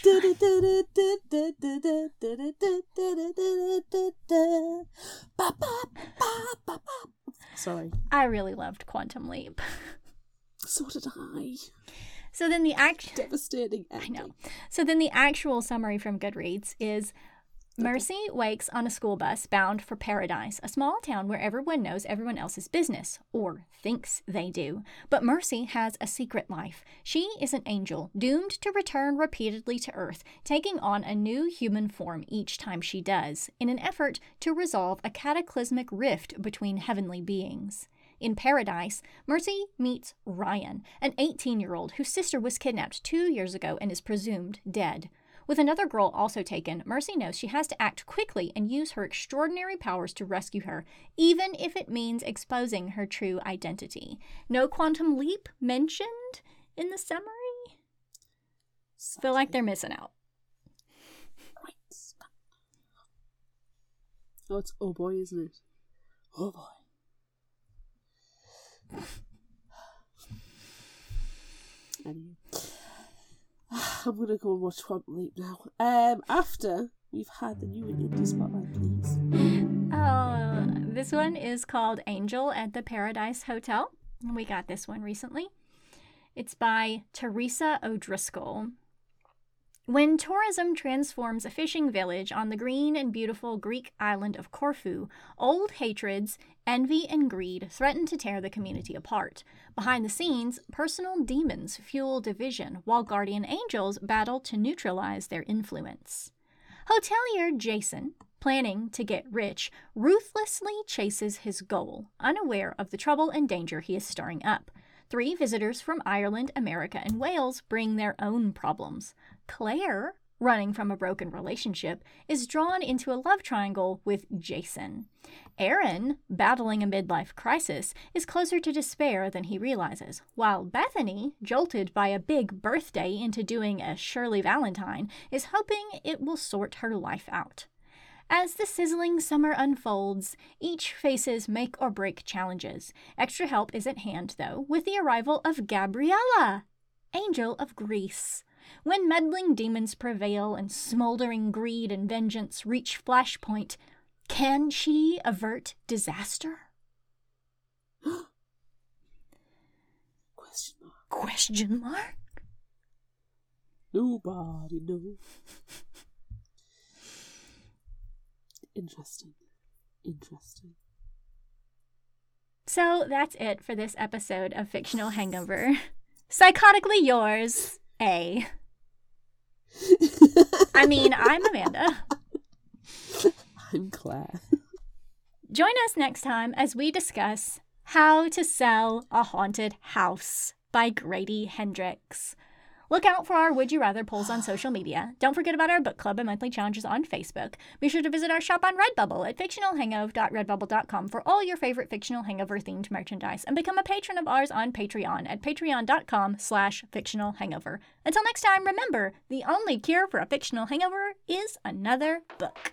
Sorry. I really loved Quantum Leap. So did I. So then the act Devastating I know. So then the actual summary from Goodreads is Mercy wakes on a school bus bound for Paradise, a small town where everyone knows everyone else's business, or thinks they do. But Mercy has a secret life. She is an angel, doomed to return repeatedly to Earth, taking on a new human form each time she does, in an effort to resolve a cataclysmic rift between heavenly beings. In Paradise, Mercy meets Ryan, an 18 year old whose sister was kidnapped two years ago and is presumed dead. With another girl also taken, Mercy knows she has to act quickly and use her extraordinary powers to rescue her, even if it means exposing her true identity. No quantum leap mentioned in the summary? Feel like they're missing out. Oh, it's oh boy, isn't it? Oh boy. Anyway. I'm gonna go and watch Quantum Leap now. Um, after we've had the new indie spotlight, please. Oh, this one is called Angel at the Paradise Hotel. We got this one recently. It's by Teresa O'Driscoll. When tourism transforms a fishing village on the green and beautiful Greek island of Corfu, old hatreds, envy, and greed threaten to tear the community apart. Behind the scenes, personal demons fuel division, while guardian angels battle to neutralize their influence. Hotelier Jason, planning to get rich, ruthlessly chases his goal, unaware of the trouble and danger he is stirring up. Three visitors from Ireland, America, and Wales bring their own problems. Claire, running from a broken relationship, is drawn into a love triangle with Jason. Aaron, battling a midlife crisis, is closer to despair than he realizes, while Bethany, jolted by a big birthday into doing a Shirley Valentine, is hoping it will sort her life out. As the sizzling summer unfolds, each faces make or break challenges. Extra help is at hand, though, with the arrival of Gabriella, Angel of Greece. When meddling demons prevail and smoldering greed and vengeance reach flashpoint, can she avert disaster? Question mark. Question mark. Nobody knows. Interesting. Interesting. So that's it for this episode of Fictional Hangover. Psychotically yours, A. I mean, I'm Amanda. I'm Claire. Join us next time as we discuss How to Sell a Haunted House by Grady Hendrix. Look out for our Would You Rather polls on social media. Don't forget about our book club and monthly challenges on Facebook. Be sure to visit our shop on Redbubble at fictionalhangover.redbubble.com for all your favorite fictional hangover themed merchandise and become a patron of ours on Patreon at patreon.com slash fictional hangover. Until next time, remember, the only cure for a fictional hangover is another book.